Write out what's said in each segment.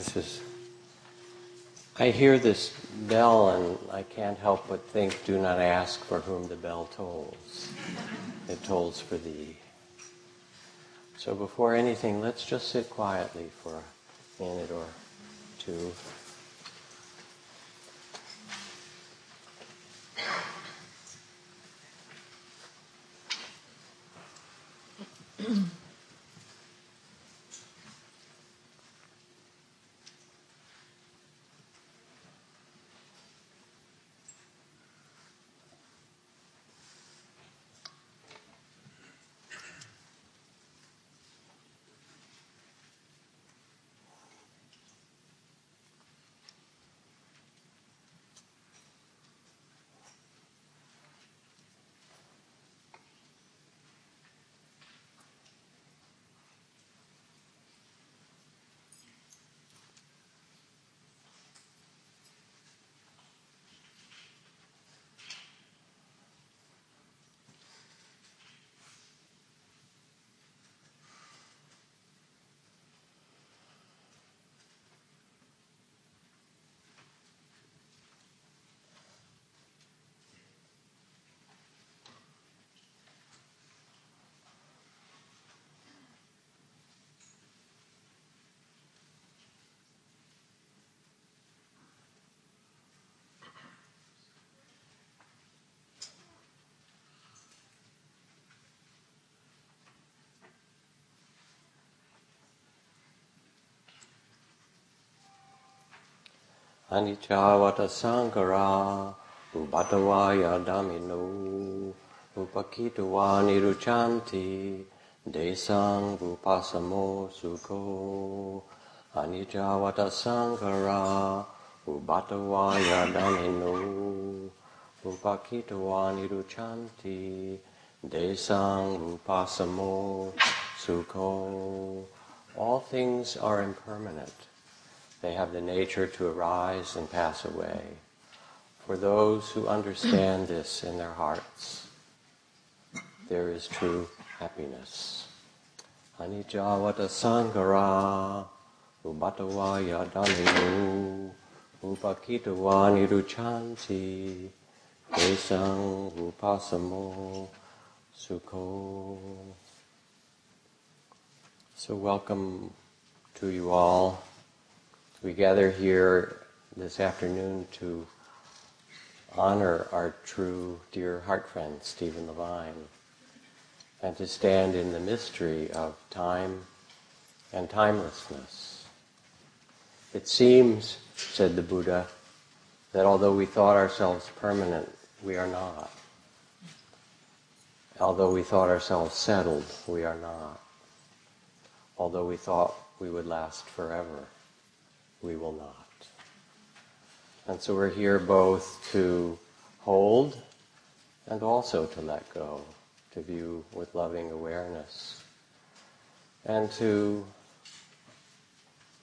This is. I hear this bell and I can't help but think do not ask for whom the bell tolls. It tolls for thee. So before anything, let's just sit quietly for a minute or two. Anicca sankara Ubhatavaya Dhamino Upakitava Niruchanti Desang Upasamo Sukho Anicca sankara Ubhatavaya Dhamino Upakitava Niruchanti Desang Upasamo Sukho All things are impermanent. They have the nature to arise and pass away. For those who understand this in their hearts, there is true happiness. Anicca sankara ubhatavaya dhaminu upakitava niruchanti desang upasamo sukho. So welcome to you all. We gather here this afternoon to honor our true dear heart friend, Stephen Levine, and to stand in the mystery of time and timelessness. It seems, said the Buddha, that although we thought ourselves permanent, we are not. Although we thought ourselves settled, we are not. Although we thought we would last forever, we will not. And so we're here both to hold and also to let go, to view with loving awareness, and to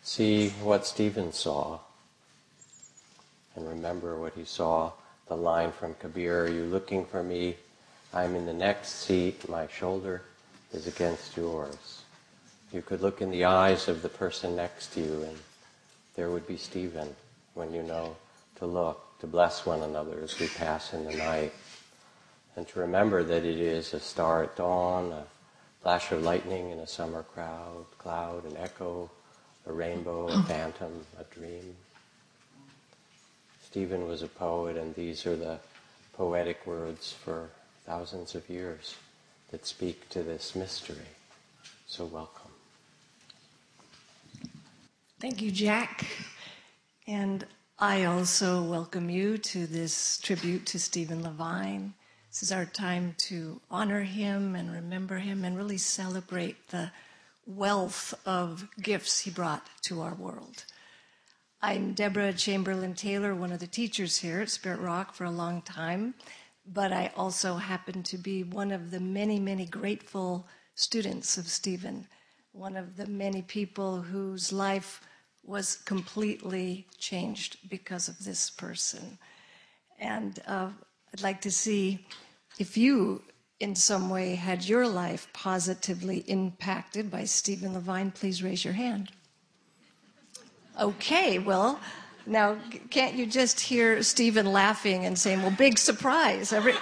see what Stephen saw and remember what he saw. The line from Kabir, Are you looking for me? I'm in the next seat, my shoulder is against yours. You could look in the eyes of the person next to you and there would be Stephen when you know to look, to bless one another as we pass in the night, and to remember that it is a star at dawn, a flash of lightning in a summer crowd, cloud, an echo, a rainbow, a phantom, a dream. Stephen was a poet, and these are the poetic words for thousands of years that speak to this mystery. So welcome. Thank you, Jack. And I also welcome you to this tribute to Stephen Levine. This is our time to honor him and remember him and really celebrate the wealth of gifts he brought to our world. I'm Deborah Chamberlin Taylor, one of the teachers here at Spirit Rock for a long time, but I also happen to be one of the many, many grateful students of Stephen, one of the many people whose life was completely changed because of this person. And uh, I'd like to see if you, in some way, had your life positively impacted by Stephen Levine. Please raise your hand. Okay, well, now can't you just hear Stephen laughing and saying, "Well, big surprise! Every,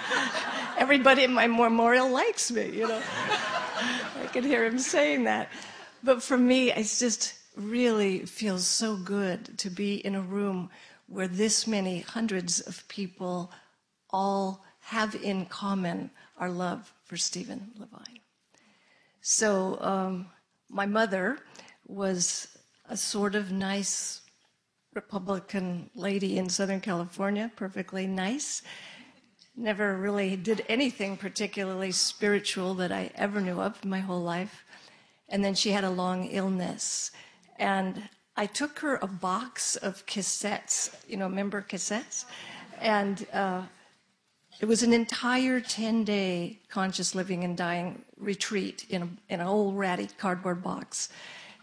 everybody in my memorial likes me," you know? I could hear him saying that. But for me, it's just really feels so good to be in a room where this many hundreds of people all have in common our love for Stephen Levine. So um, my mother was a sort of nice Republican lady in Southern California, perfectly nice. Never really did anything particularly spiritual that I ever knew of my whole life. And then she had a long illness. And I took her a box of cassettes, you know, member cassettes, and uh, it was an entire 10 day conscious living and dying retreat in, a, in an old ratty cardboard box.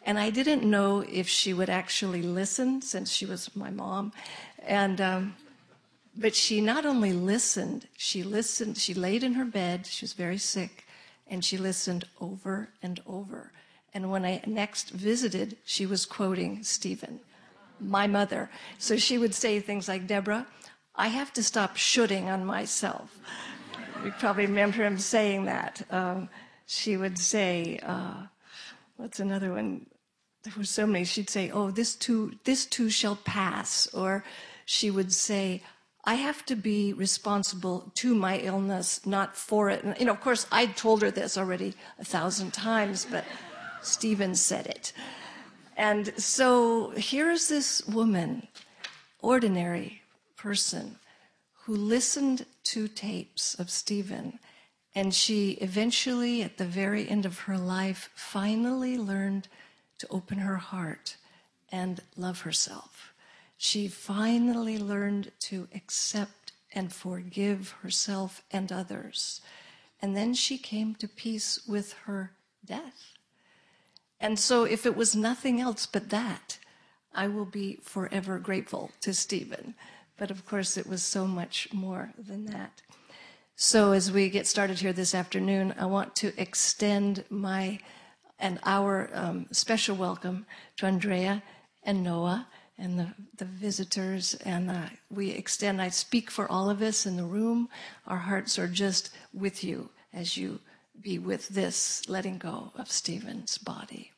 And I didn't know if she would actually listen since she was my mom. And, um, but she not only listened, she listened, she laid in her bed, she was very sick, and she listened over and over. And when I next visited, she was quoting Stephen, my mother. So she would say things like, Deborah, I have to stop shooting on myself. You probably remember him saying that. Um, she would say, uh, what's another one? There were so many. She'd say, oh, this too, this too shall pass. Or she would say, I have to be responsible to my illness, not for it. And, you know, of course, I'd told her this already a thousand times, but Stephen said it. And so here's this woman, ordinary person, who listened to tapes of Stephen. And she eventually, at the very end of her life, finally learned to open her heart and love herself. She finally learned to accept and forgive herself and others. And then she came to peace with her death. And so, if it was nothing else but that, I will be forever grateful to Stephen. But of course, it was so much more than that. So, as we get started here this afternoon, I want to extend my and our um, special welcome to Ondrea and Noah and the, the visitors. And uh, we extend, I speak for all of us in the room. Our hearts are just with you as you be with this letting go of Stephen's body.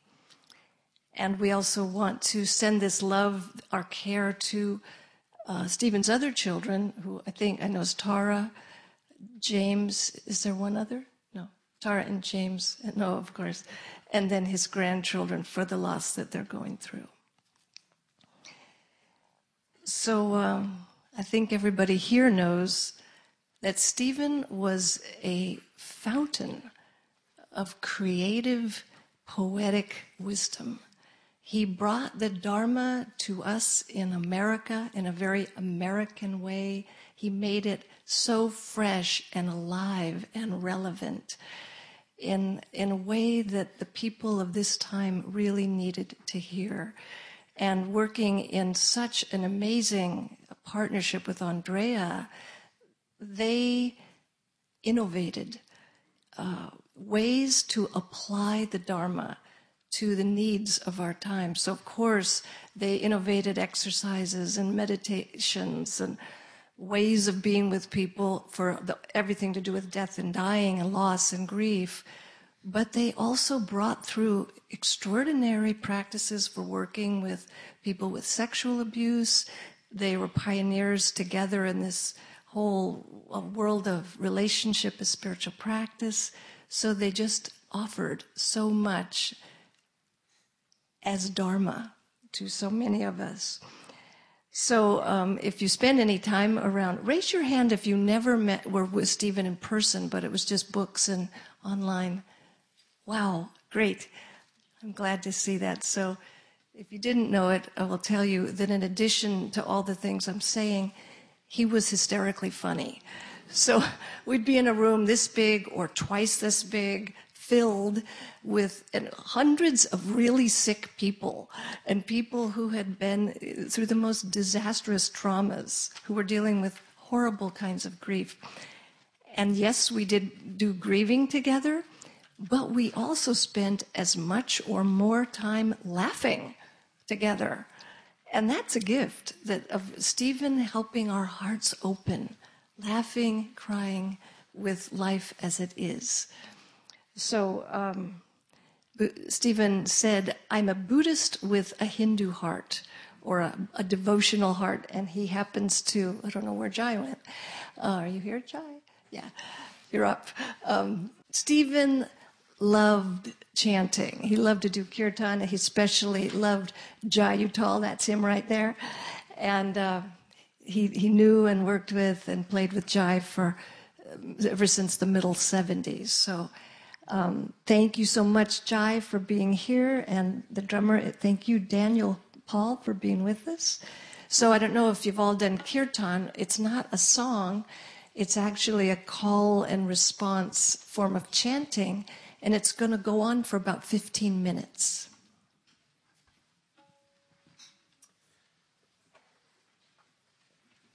And we also want to send this love, our care to uh, Stephen's other children, who I think I know is Tara, James. Is there one other? No. Tara and James. No, of course. And then his grandchildren for the loss that they're going through. So um, I think everybody here knows that Stephen was a fountain of creative, poetic wisdom. He brought the Dharma to us in America in a very American way. He made it so fresh and alive and relevant in, in a way that the people of this time really needed to hear. And working in such an amazing partnership with Ondrea, they innovated uh, ways to apply the Dharma to the needs of our time. So, of course, they innovated exercises and meditations and ways of being with people for the, everything to do with death and dying and loss and grief. But they also brought through extraordinary practices for working with people with sexual abuse. They were pioneers together in this whole uh, world of relationship as spiritual practice. So they just offered so much as Dharma to so many of us. So, um, if you spend any time around, raise your hand if you never met were with Stephen in person, but it was just books and online. Wow, great! I'm glad to see that. So, if you didn't know it, I will tell you that in addition to all the things I'm saying, he was hysterically funny. So we'd be in a room this big or twice this big, filled with hundreds of really sick people and people who had been through the most disastrous traumas, who were dealing with horrible kinds of grief. And yes, we did do grieving together, but we also spent as much or more time laughing together And that's a gift that of Stephen helping our hearts open, laughing, crying with life as it is. So um, Stephen said, I'm a Buddhist with a Hindu heart or a, a, devotional heart. And he happens to, I don't know where Jai went. Uh, are you here, Jai? Yeah, you're up. Um, Stephen loved chanting. He loved to do kirtan. He especially loved Jai Uttal. That's him right there. And uh, he, he knew and worked with and played with Jai for uh, ever since the middle 70s. So um, thank you so much, Jai, for being here. And the drummer, thank you, Daniel Paul, for being with us. So I don't know if you've all done kirtan. It's not a song, it's actually a call and response form of chanting, and it's going to go on for about 15 minutes.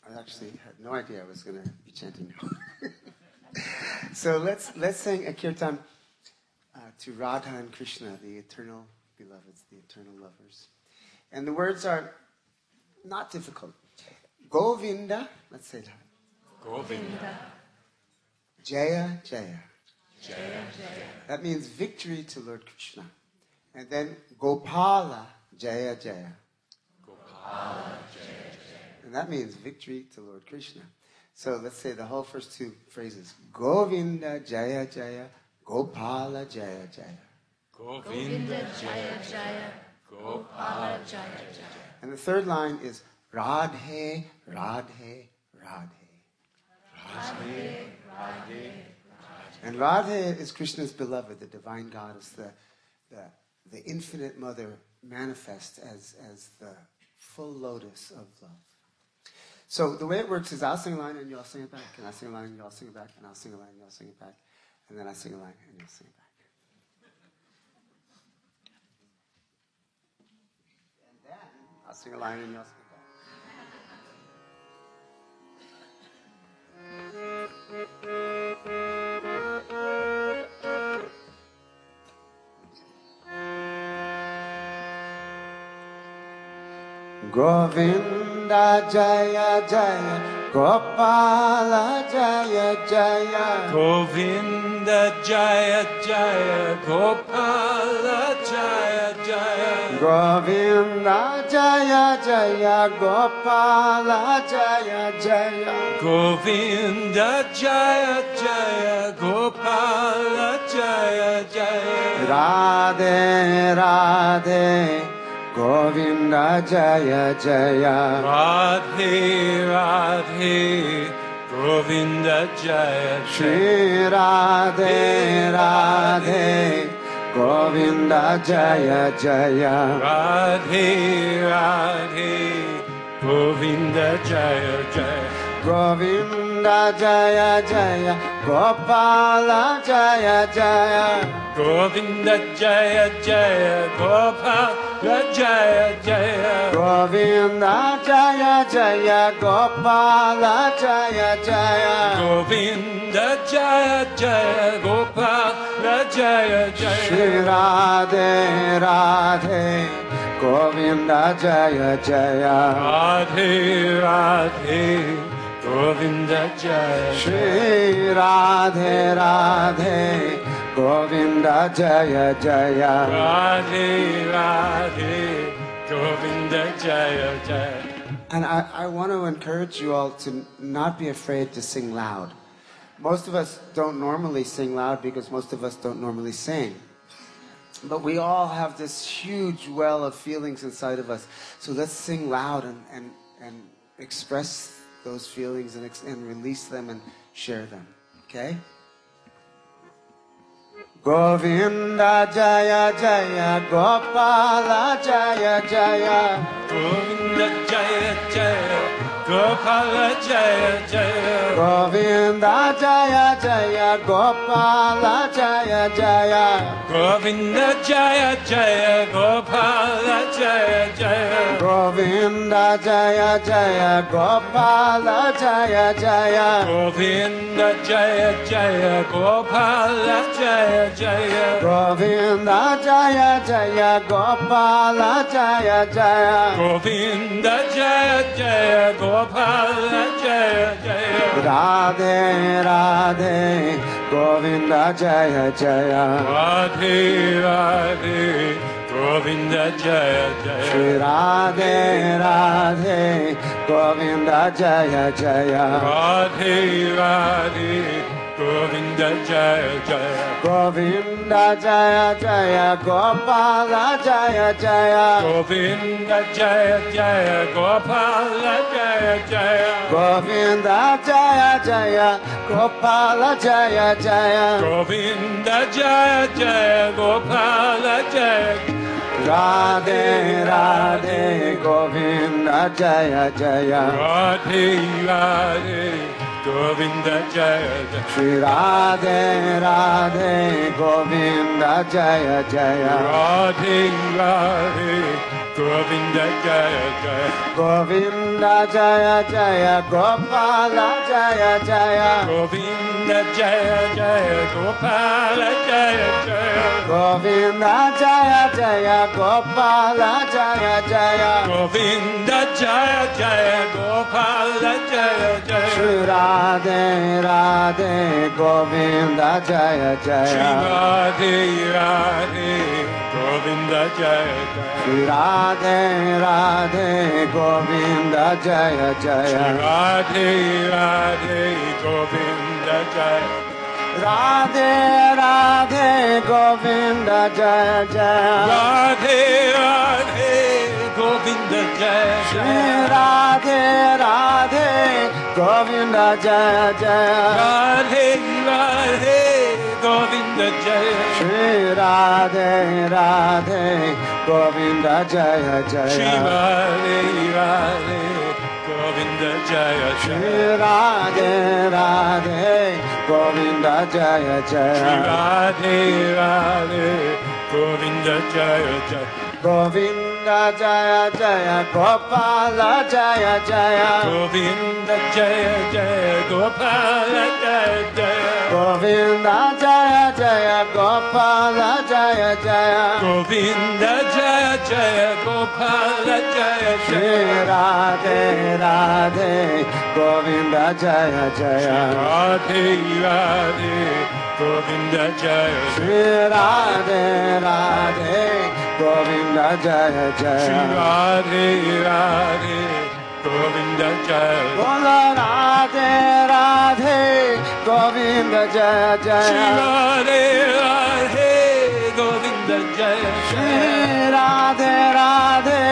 I actually had no idea I was going to be chanting so let's let's sing a kirtan to Radha and Krishna, the eternal beloveds, the eternal lovers. And the words are not difficult. Govinda, let's say that. Govinda. Jaya, Jaya. Jaya, Jaya. That means victory to Lord Krishna. And then Gopala, Jaya, Jaya. Gopala, Jaya, Jaya. And that means victory to Lord Krishna. So let's say the whole first two phrases. Govinda, Jaya, Jaya. Gopala Jaya Jaya. Govinda Jaya Jaya. Gopala Jaya Jaya. And the third line is Radhe, Radhe, Radhe. Radhe, Radhe, Radhe. And Radhe is Krishna's beloved, the divine goddess, the, the, the infinite mother manifest as, as the full lotus of love. So the way it works is I'll sing a line and y'all sing it back, and I sing a line and y'all sing it back, and I'll sing a line and y'all sing it back and then I sing a line and you'll sing it back. And then I'll sing a line and you'll sing it back. Govinda Jaya Jaya Gopala Jaya Jaya Govinda Jaya Jaya Gopala Jaya Jaya. Govinda Jaya Jaya Gopala Jaya Jaya. Govinda Jaya Jaya Gopala Jaya Jaya. Radhe Radhe Govinda Jaya Jaya. Radhe Radhe Govind जय श्री राधे राधे गोविन्द जय जय राधे राधे गोविन्द जय जय Govind Jaya Jaya Gopala Jaya Jaya Govinda Jaya Jaya Gopala Jaya Jaya Govinda Jaya Jaya Gopala Jaya Jaya Govinda Jaya Jaya Gopala Jaya Jaya Shri Radhe Radhe Govinda Jaya Jaya Radhe Radhe Govinda Jaya Shri Radhe Radhe Govinda Jaya Jaya Radhe Radhe Govinda Jaya Jaya And I, I want to encourage you all to not be afraid to sing loud. Most of us don't normally sing loud because most of us don't normally sing. But we all have this huge well of feelings inside of us. So let's sing loud and, and, and express those feelings and, and release them and share them. Okay? Govinda Jaya Jaya Gopala Jaya Jaya Govinda Jaya Jaya Gopala Jaya Jaya Govinda Jaya Jaya Gopala Jaya Jaya Govinda Jaya Jaya Gopala Jaya Jaya Govinda Jaya Jaya Gopala Jaya Jaya Govinda Jaya Jaya Gopala Jaya Jaya Govinda Jaya Jaya Gopala Jaya Jaya Govinda Jaya Jaya Gopala Jaya Jaya Radhe Radhe Govind जय जया। अधिवादे गोविन्द जय जय। राधे राधे गोविन्द जय Jaya. अधिराधे Govinda Jaya Jaya Govinda Jaya Jaya Gopala Jaya Jaya Govinda Jaya Jaya Gopala Jaya Jaya Govinda Jaya Jaya Gopala Jaya Jaya Govinda Jaya Jaya Gopala Jaya Radhe Radhe Govinda Jaya Jaya Radhe Radhe Govinda Govind जय जी राधे राधे गोविन्द जय जयधि Govinda Jaya Jaya Govinda Jaya Jaya Gopala Jaya Jaya Govinda Jaya Jaya Gopala Jaya Jaya Govinda Jaya Jaya Gopala Jaya Jaya Govinda Jaya Jaya Gopala Jaya Jaya Shri Radhe Radhe Govinda Jaya Shri Jaya Radhe Radhe Govinda Jaya Jaya Shri Radhe Radhe Govinda Jaya Shri Jaya Radhe Radhe Govinda Jaya Radhe Radhe Govinda Jaya Jaya Radhe Radhe Govinda Jaya Shri Jaya Radhe Radhe Govinda Jaya Jaya. Radhe Radhe Govinda Jaya Shri Radhe Radhe Govinda Jaya Shri Jaya Radhe Radhe Govinda Jaya Shri Jaya Radhe Radhe Govinda Jaya Shri Jaya Radhe Radhe Govinda Jaya Jaya Govinda Jaya Jaya Gopala Jaya Jaya Govinda Jaya Jaya Gopala Jaya Jaya Govinda Jaya Jaya Gopala Jaya Jaya Govinda Jaya Jaya Gopala Jaya Shri Jaya Radhe Radhe Govinda Jaya Jaya Radhe Radhe Govinda Jaya Jaya Shri Radhe Radhe Govinda Jaya Shri Jaya Radhe Radhe Govinda Jaya Bola Radhe Radhe Govinda Jaya Shri Radhe Radhe Govinda Jaya Shri Radhe Radhe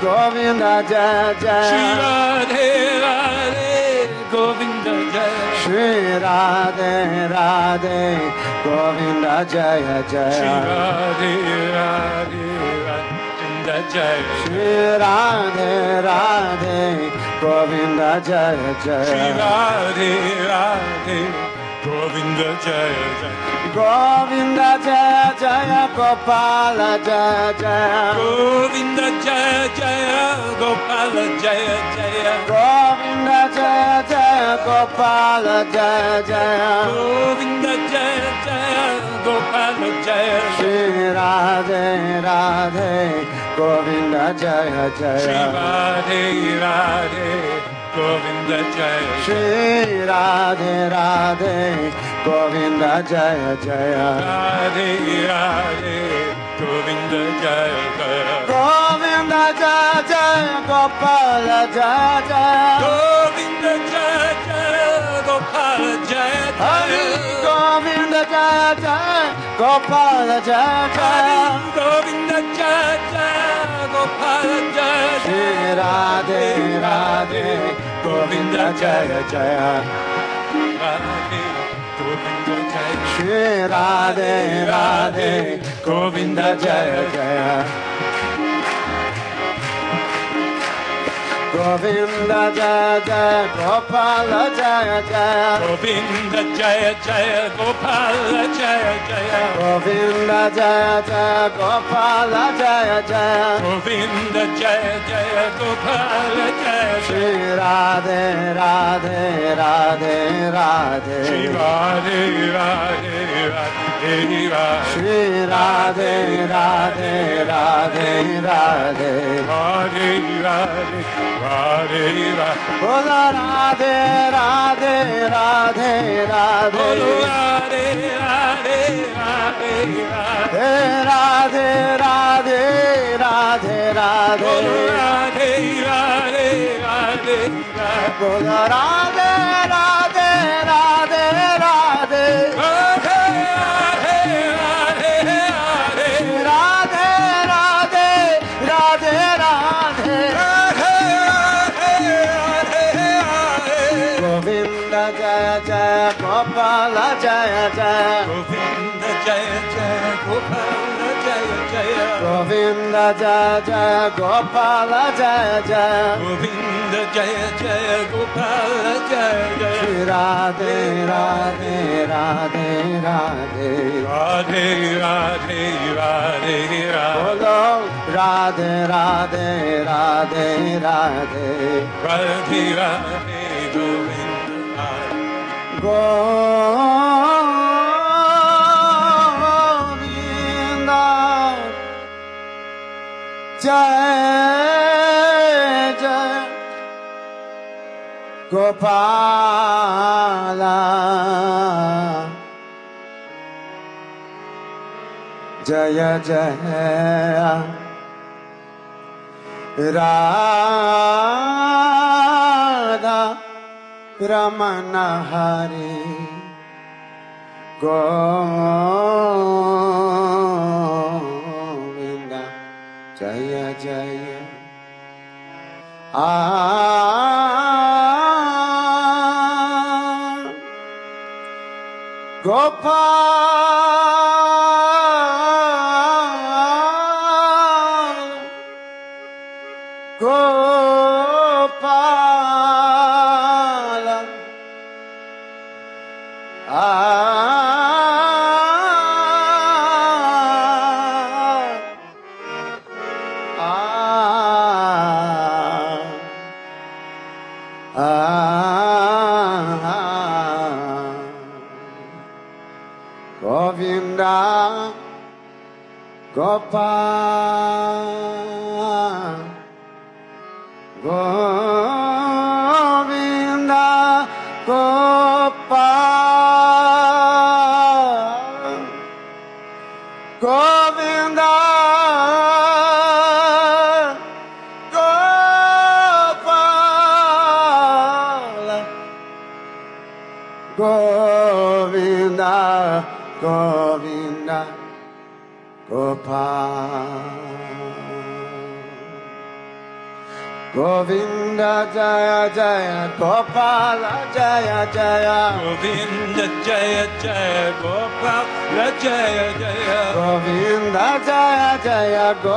Govinda Jaya Shri Jaya Radhe Radhe Govinda Radhe Radhe Govind जय जय। राधे राधे जय। श्रीराधे राधे गोविन्द जय जय। Radhe Radhe Jaya Radhe Radhe Govinda Jaya Jaya. Govinda Jaya Jaya Gopala Jaya Jaya. Govinda Jaya Jaya Gopala Jaya Jaya. Govinda Jaya Jaya Gopala Jaya Jaya. Govinda Jaya Jaya Gopala Jaya. Shri Radhe Radhe Govinda Jaya Shri Radhe Radhe Govinda Jaya. Shri Radhe Radhe Govinda Jaya Radhe Radhe Govinda Jaya Jaya. Govinda Jaya Jaya Gopala Jaya Jaya. Govinda Jaya Jaya Gopala Jaya Jaya. Govinda Jaya Jaya Gopala Jaya Jaya. Govinda Jaya Jaya Shri Radhe Radhe Govinda Jaya Jaya Radhe Govinda Shri Radhe Radhe Govinda Jaya Jaya Govinda Jaya Jaya Gopala Jaya Jaya Govinda Jaya Jaya Gopala Jaya Jaya Govinda Jaya Jaya Gopala Jaya Jaya Govinda Jaya Jaya Gopala Jaya Shri Radhe Radhe Radhe Radhe Shri Radhe Radhe Radhe Shri Radhe Radhe Radhe Radhe Radhe Radhe Radhe Radhe Radhe Radhe Radhe Radhe Radhe Radhe Radhe Radhe Radhe Radhe Radhe Bolo Radhe Radhe Radhe Radhe Radhe Bola Radhe Radhe Radhe Radhe Radhe Radhe Govind जय जय गोपाल जय जय। गोविन्द जय जय गोपाल जय जय। राधे राधे राधे राधे। राधे राधे राधे बोलो राधे राधे राधे राधे। राधे राधे गोविन्द गो जय जय गोपाला जय जय राधा रमन गो Ah, Gopal.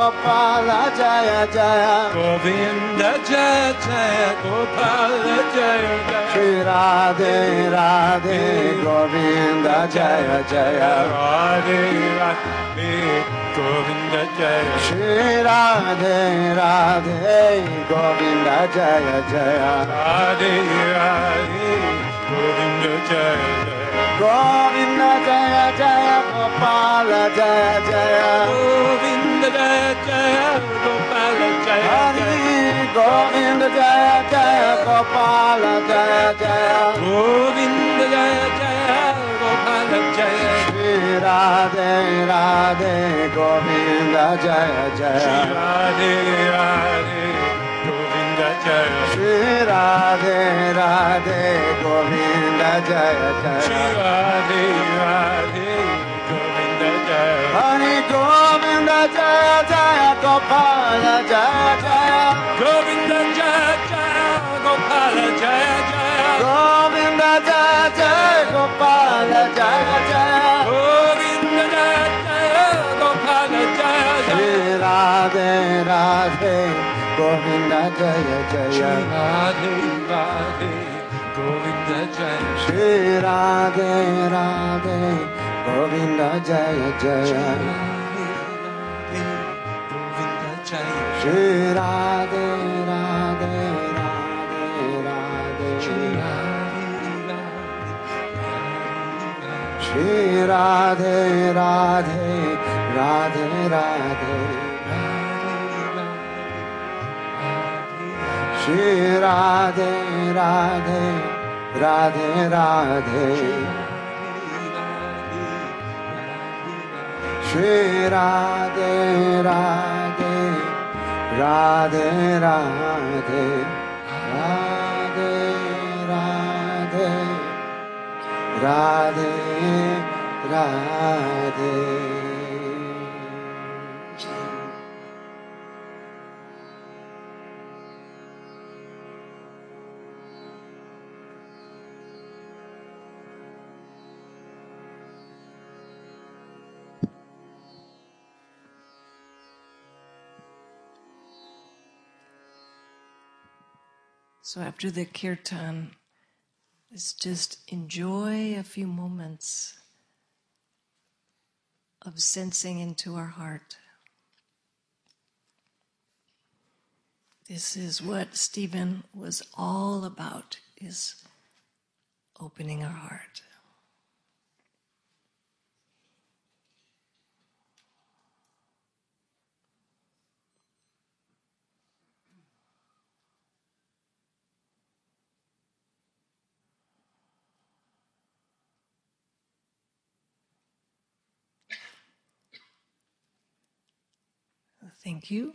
Gopala Jaya Jaya Govinda Jaya Jaya Gopala Jaya Jaya Shri Radhe Radhe Govinda Jaya Jaya Radhe Radhe Govinda Jaya Shri Radhe Radhe Govinda Jaya Jaya Radhe Radhe Govinda Jaya Jaya Govinda Gopal जय जय गोविंद जय जय गोपाल जय हरि गोविंद जय जय गोपाल जय जय गोविंद जय जय गोपाल जय श्री राधे राधे गोविंद जय जय राधे राधे गोविंद जय श्री राधे राधे गोविंद जय जय Radhe Jaya Jaya Gopala Jaya Jaya Govinda Jaya Jaya Gopala Jaya Jaya Govinda Jaya Jaya Gopala Jaya Jaya Govinda Jaya Jaya Gopala Jaya Jaya Radhe Radhe Govinda Jaya Jaya Radhe Radhe Govinda Jaya Shri Radhe Radhe Govinda Jaya Jaya Shri Radhe Radhe Radhe Radhe Shri Shri Radhe Radhe Radhe Radhe Shri Radhe Radhe Radhe Radhe Shri Radhe Radhe Radhe Radhe Radhe Radhe Radhe Radhe, So after the kirtan, let's just enjoy a few moments of sensing into our heart. This is what Stephen was all about is opening our heart. Thank you.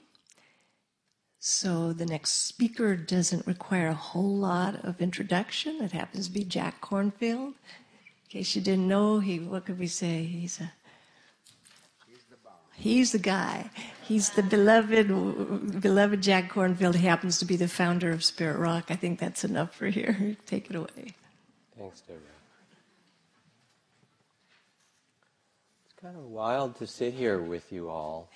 So the next speaker doesn't require a whole lot of introduction. It happens to be Jack Kornfield. In case you didn't know, he what could we say? He's a He's the guy. He's the beloved, beloved Jack Kornfield. He happens to be the founder of Spirit Rock. I think that's enough for here. Take it away. Thanks, Deborah. It's kind of wild to sit here with you all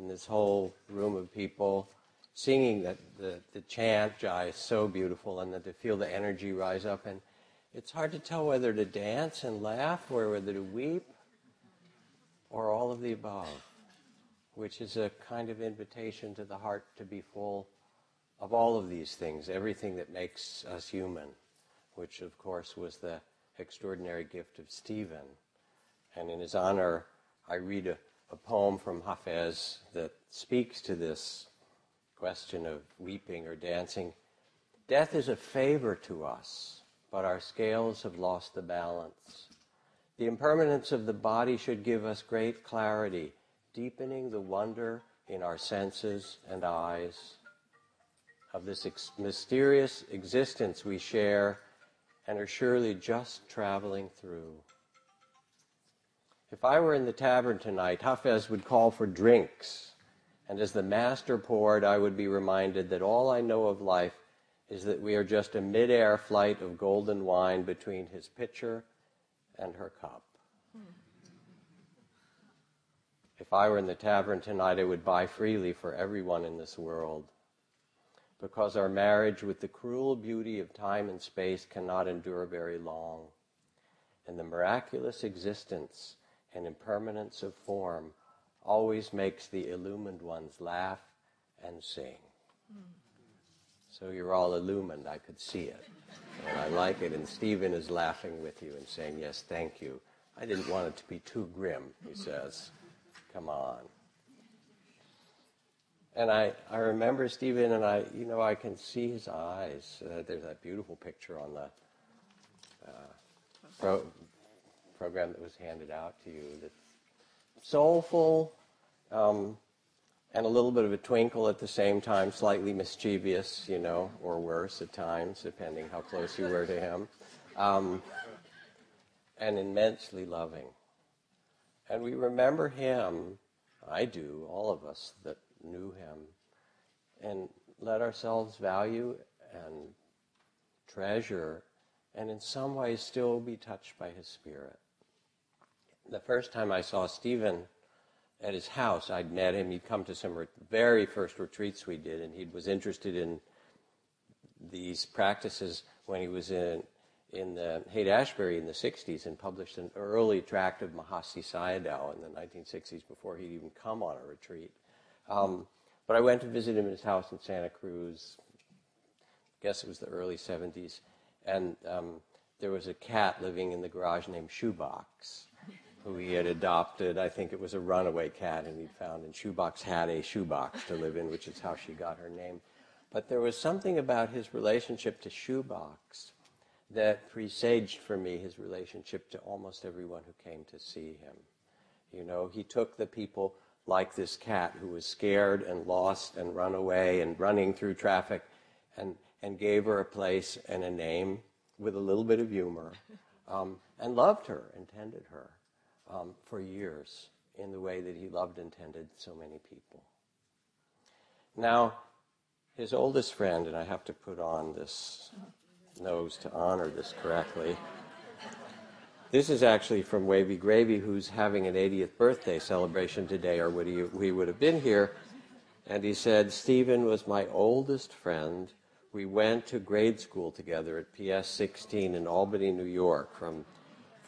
in this whole room of people singing that the, the chant Jai is so beautiful and that to feel the energy rise up and it's hard to tell whether to dance and laugh or whether to weep or all of the above, which is a kind of invitation to the heart to be full of all of these things, everything that makes us human, which of course was the extraordinary gift of Stephen. And in his honor, I read a, a poem from Hafez that speaks to this question of weeping or dancing. Death is a favor to us, but our scales have lost the balance. The impermanence of the body should give us great clarity, deepening the wonder in our senses and eyes of this ex- mysterious existence we share and are surely just traveling through. If I were in the tavern tonight, Hafez would call for drinks, and as the master poured, I would be reminded that all I know of life is that we are just a mid-air flight of golden wine between his pitcher and her cup. If I were in the tavern tonight, I would buy freely for everyone in this world. Because our marriage with the cruel beauty of time and space cannot endure very long. And the miraculous existence and impermanence of form always makes the illumined ones laugh and sing. So you're all illumined, I could see it. And I like it. And Stephen is laughing with you and saying, Yes, thank you. I didn't want it to be too grim, he says. Come on. And I, I remember Stephen, and I, you know, I can see his eyes. Uh, there's that beautiful picture on the uh, pro- program that was handed out to you. That's soulful, um, and a little bit of a twinkle at the same time, slightly mischievous, you know, or worse at times, depending how close you were to him, um, and immensely loving. And we remember him, I do, all of us that knew him, and let ourselves value and treasure, and in some ways still be touched by his spirit. The first time I saw Stephen, at his house. I'd met him. He'd come to some re- very first retreats we did, and he was interested in these practices when he was in in the Haight Ashbury in the 60s and published an early tract of Mahasi Sayadaw in the 1960s before he'd even come on a retreat. Um, but I went to visit him in his house in Santa Cruz. I guess it was the early 70s, and um, there was a cat living in the garage named Shoebox, who he had adopted. I think it was a runaway cat, and he'd found, and Shoebox had a shoebox to live in, which is how she got her name. But there was something about his relationship to Shoebox that presaged for me his relationship to almost everyone who came to see him. You know, he took the people like this cat who was scared and lost and run away and running through traffic and, and gave her a place and a name with a little bit of humor um, and loved her and tended her um, for years in the way that he loved and tended so many people. Now, his oldest friend, and I have to put on this nose to honor this correctly. This is actually from Wavy Gravy, who's having an 80th birthday celebration today, or would he, he would have been here. And he said, Stephen was my oldest friend. We went to grade school together at PS 16 in Albany, New York, from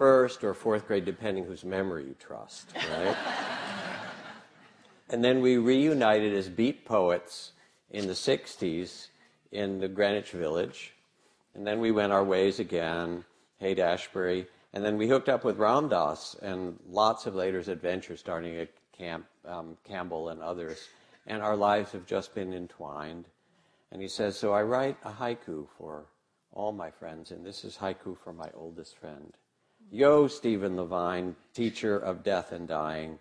first or fourth grade, depending whose memory you trust, right? and then we reunited as beat poets in the 60s in the Greenwich Village. And then we went our ways again, Haight Ashbury. And then we hooked up with Ram Dass and lots of later adventures starting at Camp um, Campbell and others. And our lives have just been entwined. And he says, So I write a haiku for all my friends, and this is haiku for my oldest friend. Yo, Stephen Levine, teacher of death and dying,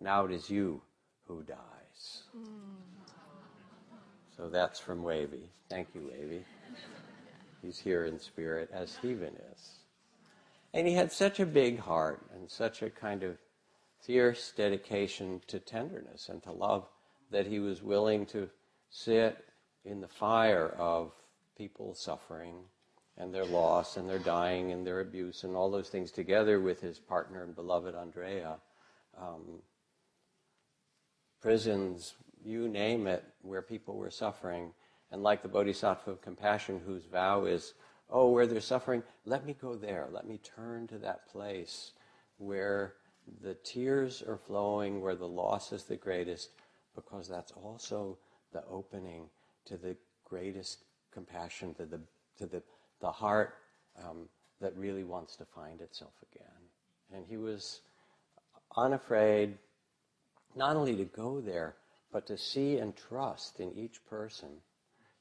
now it is you who dies. Mm. So that's from Wavy. Thank you, Wavy. He's here in spirit, as Stephen is. And he had such a big heart and such a kind of fierce dedication to tenderness and to love that he was willing to sit in the fire of people suffering and their loss and their dying and their abuse and all those things together with his partner and beloved Ondrea. Um, prisons, you name it, where people were suffering. And like the Bodhisattva of compassion, whose vow is, oh, where there's suffering, let me go there. Let me turn to that place where the tears are flowing, where the loss is the greatest, because that's also the opening to the greatest compassion, to the, to the, the heart um, that really wants to find itself again. And he was unafraid not only to go there, but to see and trust in each person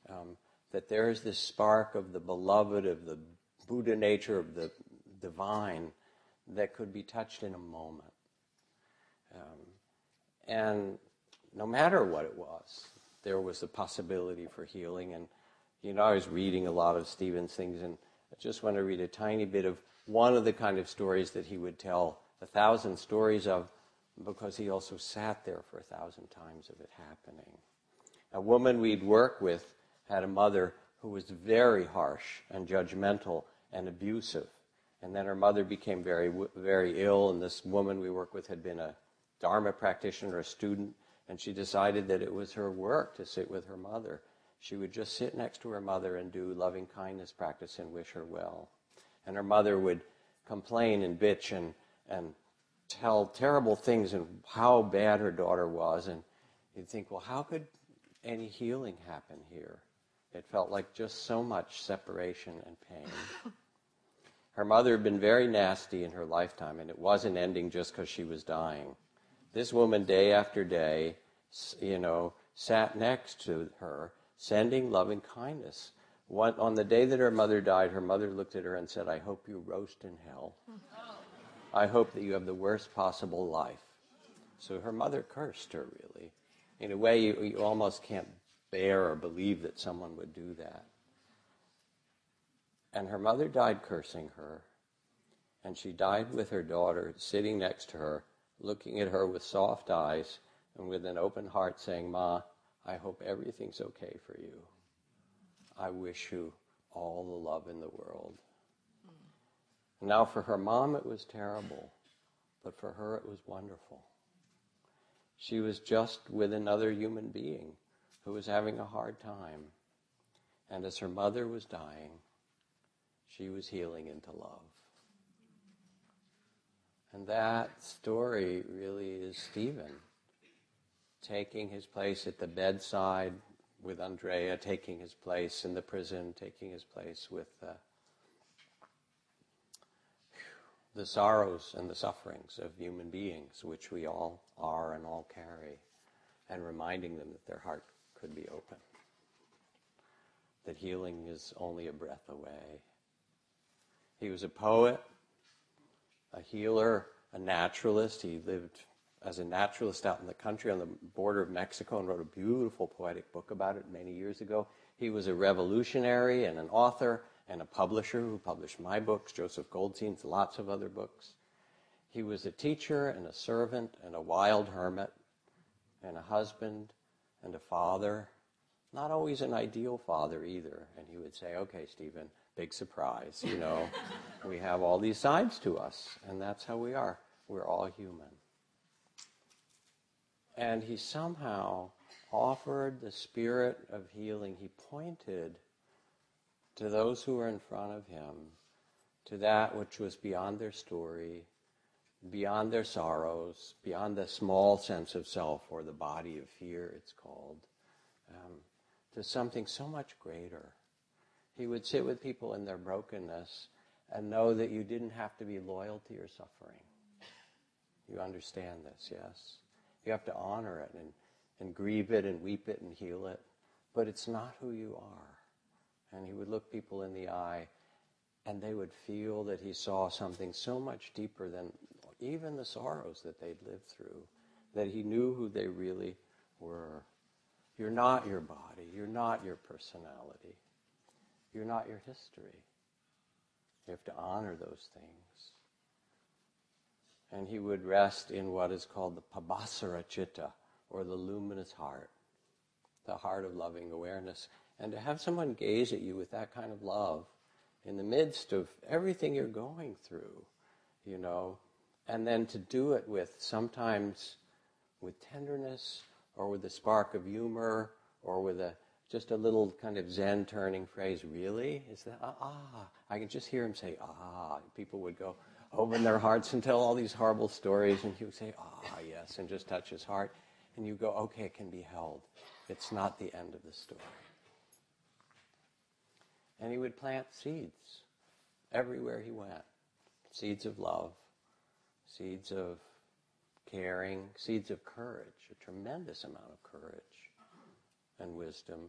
um, that there is this spark of the beloved, of the Buddha nature, of the divine that could be touched in a moment. Um, and no matter what it was, there was a possibility for healing. And, you know, I was reading a lot of Stephen's things, and I just want to read a tiny bit of one of the kind of stories that he would tell, a thousand stories of, because he also sat there for a thousand times of it happening. A woman we'd work with had a mother who was very harsh and judgmental and abusive. And then her mother became very, very ill, and this woman we worked with had been a Dharma practitioner, a student, and she decided that it was her work to sit with her mother. She would just sit next to her mother and do loving kindness practice and wish her well. And her mother would complain and bitch and, and tell terrible things and how bad her daughter was. And you'd think, well, how could any healing happen here? It felt like just so much separation and pain. her mother had been very nasty in her lifetime, and it wasn't ending just because she was dying. This woman, day after day, you know, sat next to her, sending loving kindness. One, on the day that her mother died, her mother looked at her and said, I hope you roast in hell. I hope that you have the worst possible life. So her mother cursed her, really. In a way, you, you almost can't bear or believe that someone would do that. And her mother died cursing her. And she died with her daughter sitting next to her, looking at her with soft eyes and with an open heart, saying, Ma, I hope everything's okay for you. I wish you all the love in the world. Now, for her mom, it was terrible, but for her, it was wonderful. She was just with another human being who was having a hard time. And as her mother was dying, she was healing into love. And that story really is Stephen taking his place at the bedside with Ondrea, taking his place in the prison, taking his place with uh, the sorrows and the sufferings of human beings, which we all are and all carry, and reminding them that their heart could be open, that healing is only a breath away. He was a poet, a healer, a naturalist. He lived as a naturalist out in the country on the border of Mexico and wrote a beautiful poetic book about it many years ago. He was a revolutionary and an author and a publisher who published my books, Joseph Goldstein's, lots of other books. He was a teacher and a servant and a wild hermit and a husband and a father. Not always an ideal father either. And he would say, okay, Stephen, big surprise, you know, we have all these sides to us, and that's how we are. We're all human. And he somehow offered the spirit of healing. He pointed to those who were in front of him, to that which was beyond their story, beyond their sorrows, beyond the small sense of self or the body of fear, it's called, um, to something so much greater. He would sit with people in their brokenness and know that you didn't have to be loyal to your suffering. You understand this, yes? You have to honor it and, and grieve it and weep it and heal it. But it's not who you are. And he would look people in the eye and they would feel that he saw something so much deeper than even the sorrows that they'd lived through, that he knew who they really were. You're not your body. You're not your personality. You're not your history. You have to honor those things and he would rest in what is called the Pabhassara Chitta, or the luminous heart, the heart of loving awareness. And to have someone gaze at you with that kind of love in the midst of everything you're going through, you know, and then to do it with sometimes with tenderness or with a spark of humor or with a just a little kind of Zen turning phrase, really? Is that, ah, ah. I can just hear him say, ah. People would go, open their hearts and tell all these horrible stories, and he would say, ah, yes, and just touch his heart. And you go, okay, it can be held. It's not the end of the story. And he would plant seeds everywhere he went seeds of love, seeds of caring, seeds of courage, a tremendous amount of courage and wisdom.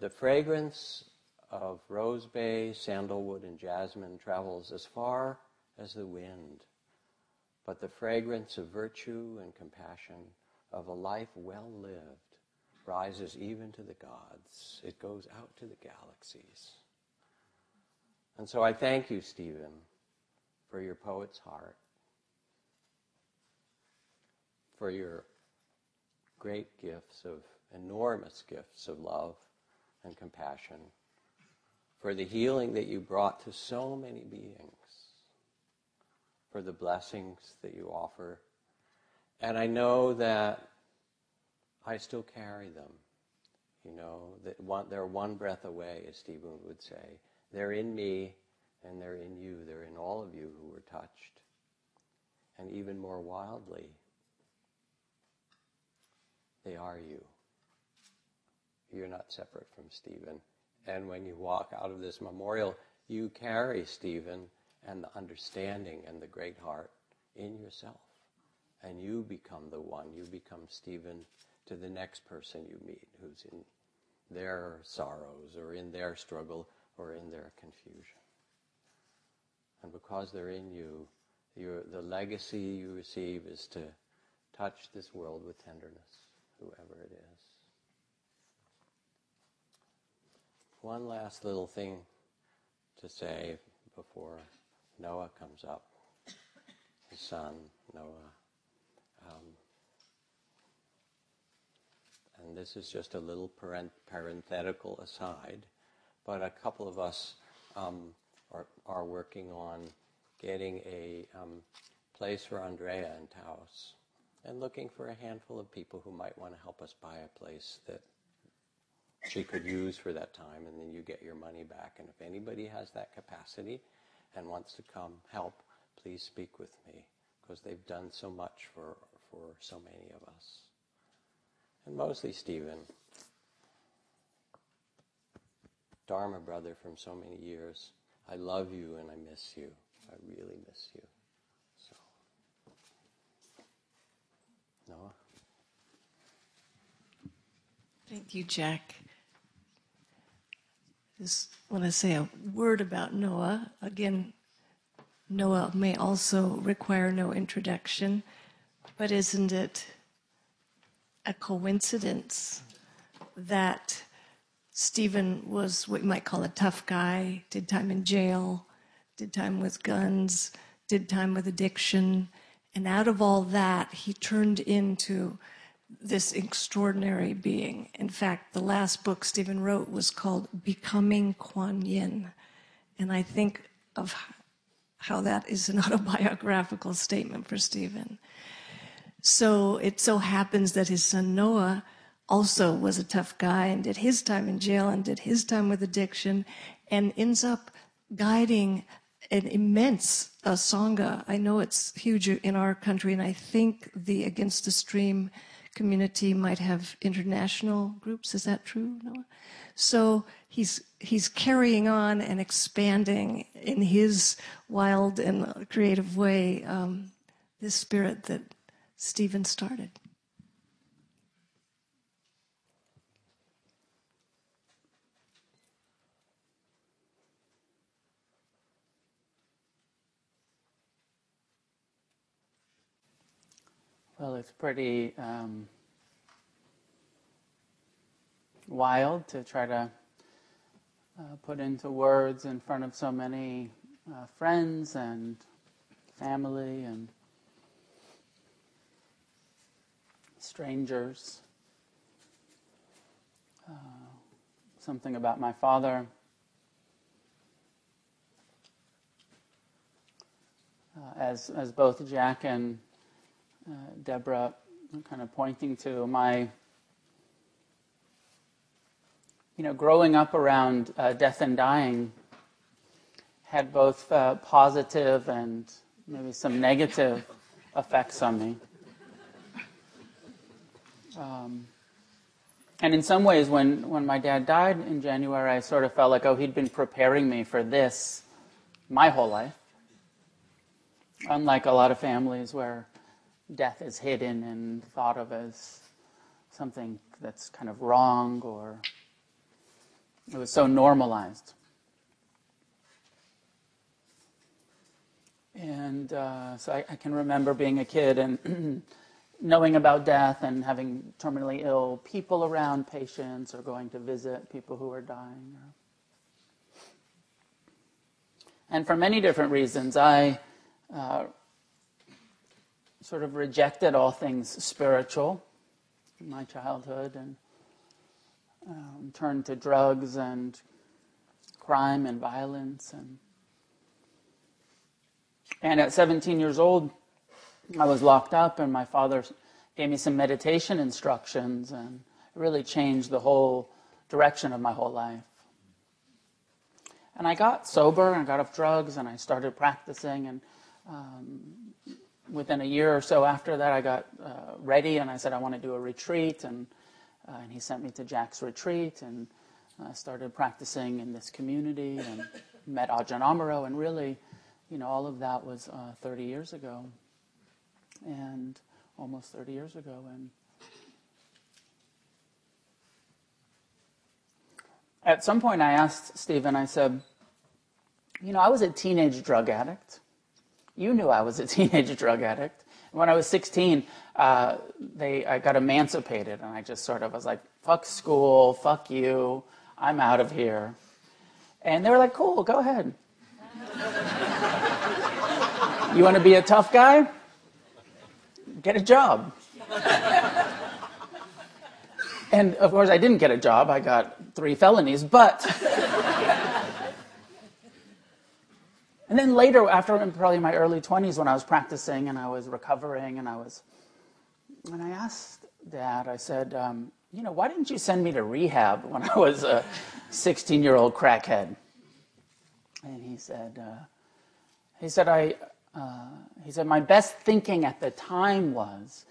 The fragrance of rose bay, sandalwood, and jasmine travels as far as the wind. But the fragrance of virtue and compassion, of a life well lived, rises even to the gods. It goes out to the galaxies. And so I thank you, Stephen, for your poet's heart, for your great gifts of enormous gifts of love and compassion, for the healing that you brought to so many beings, for the blessings that you offer. And I know that I still carry them. You know, that one, they're one breath away, as Stephen would say. They're in me and they're in you. They're in all of you who were touched. And even more wildly, they are you. You're not separate from Stephen. And when you walk out of this memorial, you carry Stephen and the understanding and the great heart in yourself. And you become the one. You become Stephen to the next person you meet who's in their sorrows or in their struggle or in their confusion. And because they're in you, the legacy you receive is to touch this world with tenderness, whoever it is. One last little thing to say before Noah comes up, his son, Noah. Um, and this is just a little parent- parenthetical aside, but a couple of us um, are, are working on getting a um, place for Ondrea in Taos. and looking for a handful of people who might want to help us buy a place that she could use for that time, and then you get your money back. And if anybody has that capacity and wants to come help, please speak with me because they've done so much for, for so many of us. And mostly Stephen, Dharma brother from so many years. I love you and I miss you. I really miss you. So, Noah? Thank you, Jack. Just want to say a word about Noah. Again, Noah may also require no introduction, but isn't it a coincidence that Stephen was what you might call a tough guy, did time in jail, did time with guns, did time with addiction, and out of all that, he turned into this extraordinary being. In fact, the last book Stephen wrote was called Becoming Kuan Yin. And I think of how that is an autobiographical statement for Stephen. So it so happens that his son Noah also was a tough guy and did his time in jail and did his time with addiction and ends up guiding an immense uh, sangha. I know it's huge in our country, and I think the Against the Stream community might have international groups. Is that true, Noah? So he's he's carrying on and expanding in his wild and creative way um, this spirit that Stephen started. Well, it's pretty um, wild to try to uh, put into words in front of so many uh, friends and family and strangers. Uh, something about my father. Uh, as, as both Jack and uh, Debra kind of pointing to my, you know, growing up around uh, death and dying had both uh, positive and maybe some negative effects on me. Um, and in some ways, when, when my dad died in January, I sort of felt like, oh, he'd been preparing me for this my whole life. Unlike a lot of families where death is hidden and thought of as something that's kind of wrong or it was so normalized. And uh, so I, I, can remember being a kid and knowing about death and having terminally ill people around, patients, or going to visit people who are dying. And for many different reasons, I uh, sort of rejected all things spiritual in my childhood and um, turned to drugs and crime and violence and and at 17 years old I was locked up and my father gave me some meditation instructions and it really changed the whole direction of my whole life. And I got sober and got off drugs and I started practicing and um, within a year or so after that, I got uh, ready and I said I want to do a retreat, and uh, and he sent me to Jack's retreat, and I started practicing in this community and met Ajahn Amaro, and really, you know, all of that was uh, 30 years ago, and almost 30 years ago, and. At some point, I asked Stephen, I said, You know, I was a teenage drug addict. You knew I was a teenage drug addict. When I was 16, uh, they, I got emancipated, and I just sort of was like, fuck school, fuck you, I'm out of here. And they were like, cool, go ahead. you want to be a tough guy? Get a job. and of course, I didn't get a job. I got three felonies, but And then later, after probably my early 20s, when I was practicing and I was recovering and I was and I asked Dad, I said, um, you know, why didn't you send me to rehab when I was a 16 year old crackhead? And he said, uh, he said, I, uh, he said, my best thinking at the time was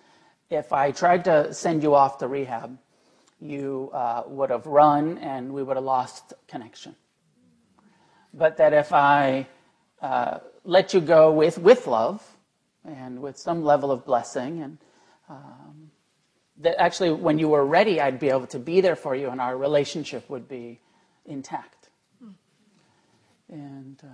if I tried to send you off to rehab, you uh, would have run and we would have lost connection. But that if I uh, let you go with, with love and with some level of blessing, and um, that actually when you were ready, I'd be able to be there for you and our relationship would be intact. And uh,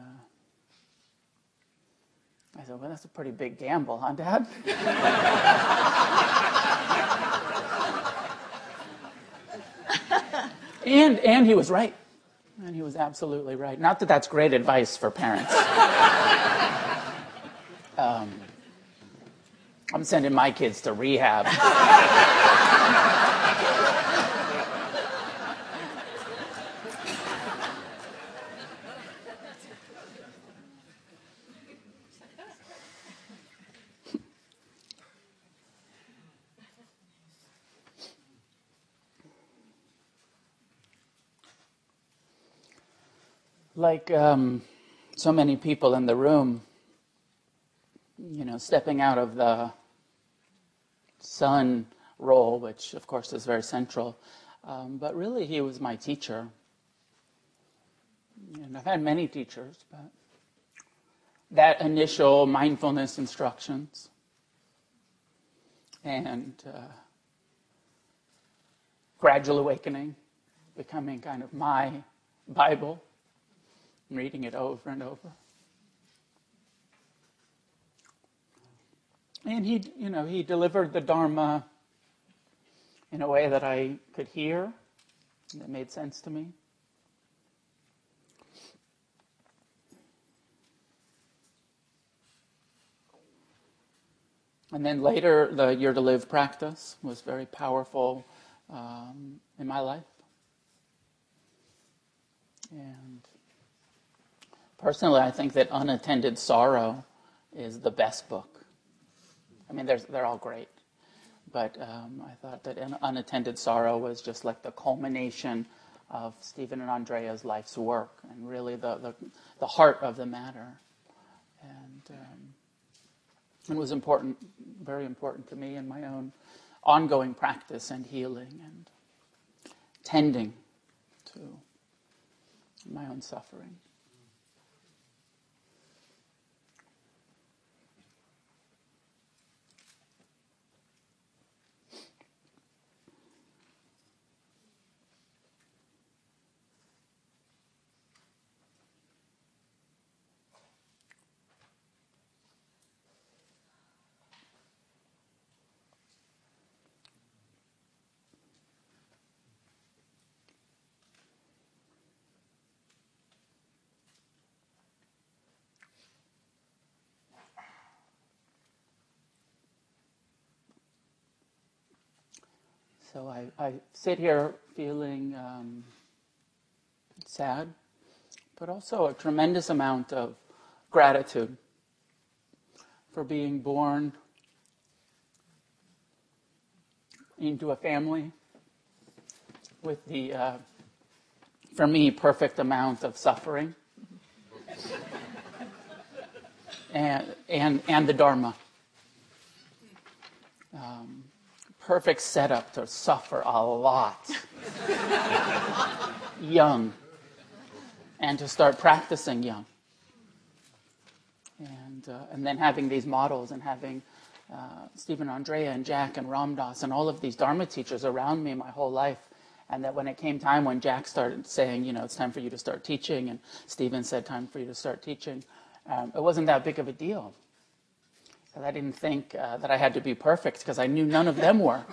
I said, Well, that's a pretty big gamble, huh, Dad? and, and he was right. And he was absolutely right. Not that that's great advice for parents. um, I'm sending my kids to rehab. like um, so many people in the room, you know, stepping out of the son role, which of course is very central, um, but really he was my teacher. And I've had many teachers, but that initial mindfulness instructions and uh, gradual awakening becoming kind of my Bible reading it over and over. And he, you know, he delivered the Dharma in a way that I could hear, that made sense to me. And then later, the Year to Live practice was very powerful um, in my life. And Personally, I think that Unattended Sorrow is the best book. I mean, they're all great. But um, I thought that Unattended Sorrow was just like the culmination of Stephen and Ondrea's life's work and really the, the, the heart of the matter. And um, it was important, very important to me in my own ongoing practice and healing and tending to my own suffering. So I, I sit here feeling um, sad, but also a tremendous amount of gratitude for being born into a family with the, uh, for me, perfect amount of suffering and, and, and the Dharma. Um, perfect setup to suffer a lot young and to start practicing young. And, uh, and then having these models and having uh, Stephen Ondrea and Jack and Ram Dass and all of these Dharma teachers around me my whole life. And that when it came time when Jack started saying, you know, it's time for you to start teaching, and Stephen said, time for you to start teaching, um, it wasn't that big of a deal. Because I didn't think uh, that I had to be perfect because I knew none of them were.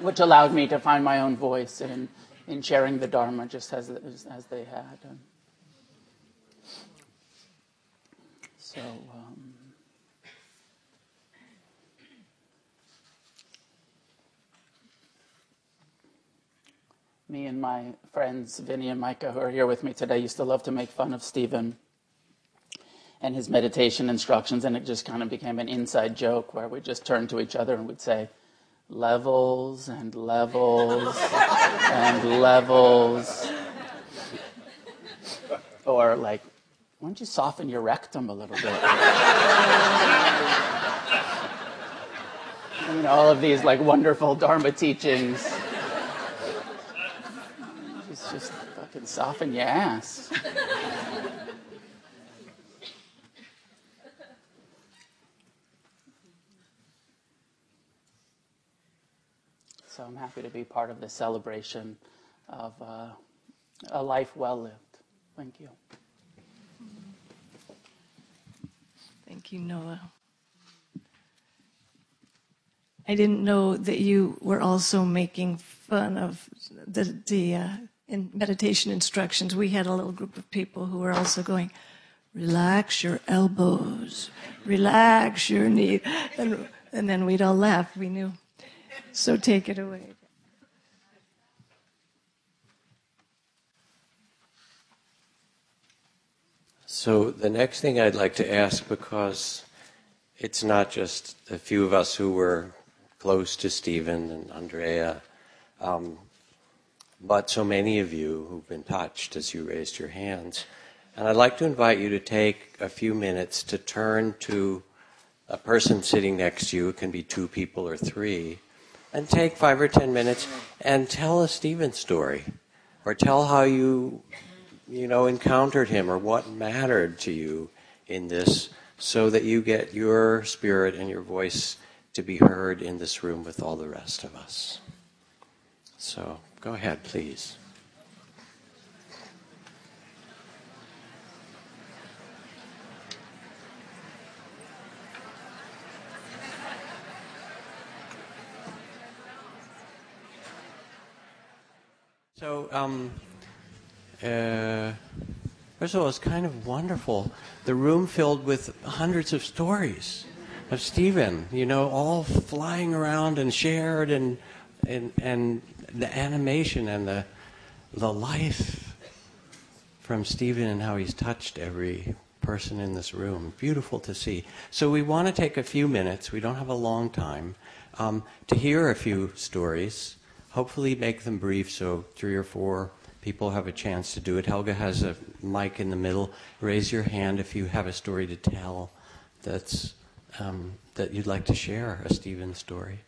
Which allowed me to find my own voice in, in sharing the Dharma just as, as, they had. So. Um, me and my friends, Vinny and Micah, who are here with me today, used to love to make fun of Stephen and his meditation instructions, and it just kind of became an inside joke where we just turn to each other and we'd say, levels and levels and levels. Or like, why don't you soften your rectum a little bit? I mean, all of these like wonderful Dharma teachings. Just, fucking soften your ass. So I'm happy to be part of the celebration of uh, a life well lived. Thank you. Thank you, Noah. I didn't know that you were also making fun of the, the uh, in meditation instructions. We had a little group of people who were also going, relax your elbows, relax your knee. And, and then we'd all laugh. We knew. So take it away. So the next thing I'd like to ask, because it's not just a few of us who were close to Stephen and Ondrea, um, but so many of you who've been touched as you raised your hands. And I'd like to invite you to take a few minutes to turn to a person sitting next to you. It can be two people or three. And take five or ten minutes and tell a Stephen story. Or tell how you, you know, encountered him or what mattered to you in this so that you get your spirit and your voice to be heard in this room with all the rest of us. So go ahead, please. So, um, uh, first of all, it's kind of wonderful. The room filled with hundreds of stories of Stephen, you know, all flying around and shared, and and and the animation and the the life from Stephen and how he's touched every person in this room. Beautiful to see. So we want to take a few minutes. We don't have a long time um, to hear a few stories hopefully make them brief so three or four people have a chance to do it. Helga has a mic in the middle. Raise your hand if you have a story to tell that's um, that you'd like to share, a Stephen story.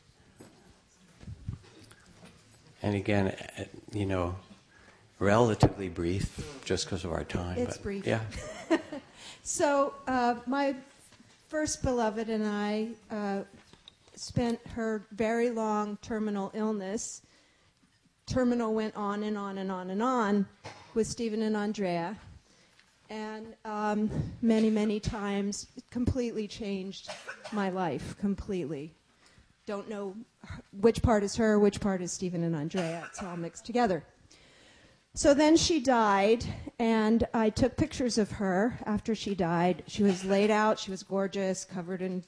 And again, uh, you know, relatively brief, just because of our time. It's but, brief. Yeah. so uh, my first beloved and I uh, spent her very long terminal illness terminal went on and on and on and on with Stephen and Ondrea. And um, many, many times, completely changed my life, completely. Don't know which part is her, which part is Stephen and Ondrea. It's all mixed together. So then she died, and I took pictures of her after she died. She was laid out, she was gorgeous, covered in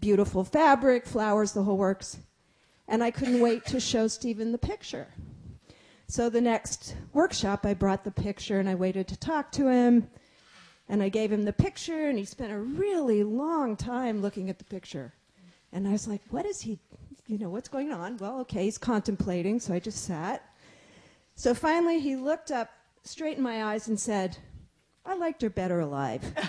beautiful fabric, flowers, the whole works and I couldn't wait to show Stephen the picture. So the next workshop, I brought the picture and I waited to talk to him. And I gave him the picture, and he spent a really long time looking at the picture. And I was like, what is he, you know, what's going on? Well, okay, he's contemplating, so I just sat. So finally, he looked up straight in my eyes and said, I liked her better alive.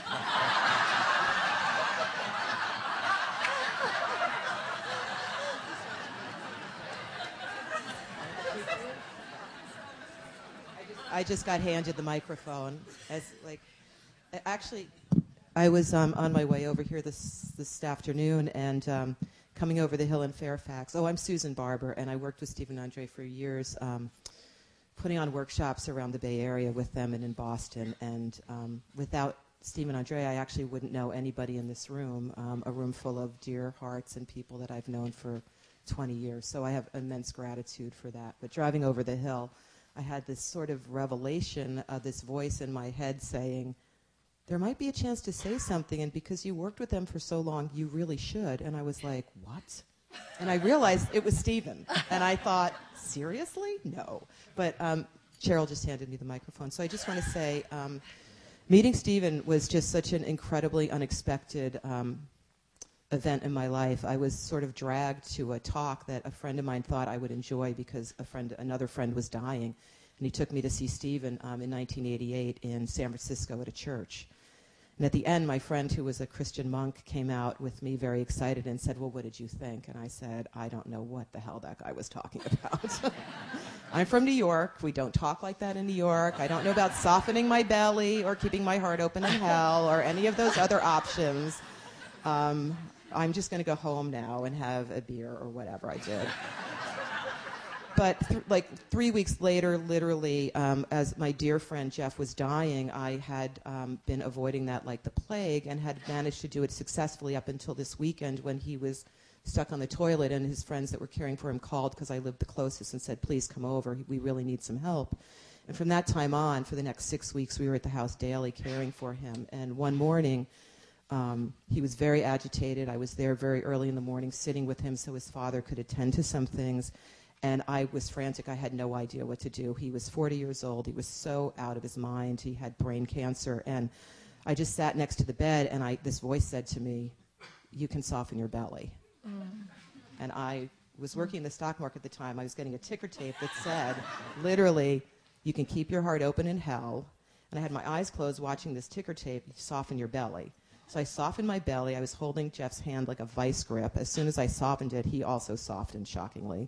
I just got handed the microphone as like actually I was um, on my way over here this this afternoon and um, coming over the hill in Fairfax. Oh, I'm Susan Barber and I worked with Stephen Andre for years, um, putting on workshops around the Bay Area with them and in Boston. And um, without Stephen Andre, I actually wouldn't know anybody in this room. Um, a room full of dear hearts and people that I've known for 20 years. So I have immense gratitude for that. But driving over the hill I had this sort of revelation, uh, this voice in my head saying, there might be a chance to say something, and because you worked with them for so long, you really should. And I was like, what? And I realized it was Stephen. And I thought, seriously? No. But um, Cheryl just handed me the microphone. So I just want to say um, meeting Stephen was just such an incredibly unexpected um, event in my life. I was sort of dragged to a talk that a friend of mine thought I would enjoy because a friend, another friend was dying. And he took me to see Stephen um, in 1988 in San Francisco at a church. And at the end, my friend, who was a Christian monk, came out with me very excited and said, Well, what did you think? And I said, I don't know what the hell that guy was talking about. I'm from New York. We don't talk like that in New York. I don't know about softening my belly or keeping my heart open in hell or any of those other options. Um, I'm just going to go home now and have a beer or whatever I did but th- like three weeks later, literally, um, as my dear friend Jeff was dying, I had um, been avoiding that like the plague and had managed to do it successfully up until this weekend when he was stuck on the toilet and his friends that were caring for him called because I lived the closest and said, please come over. We really need some help. And from that time on, for the next six weeks, we were at the house daily caring for him. And one morning, um, he was very agitated. I was there very early in the morning sitting with him so his father could attend to some things and I was frantic. I had no idea what to do. He was 40 years old. He was so out of his mind. He had brain cancer, and I just sat next to the bed, and I, this voice said to me, "You can soften your belly." Mm. And I was working in the stock market at the time. I was getting a ticker tape that said, literally, "You can keep your heart open in hell." And I had my eyes closed, watching this ticker tape. Soften your belly. So I softened my belly. I was holding Jeff's hand like a vice grip. As soon as I softened it, he also softened, shockingly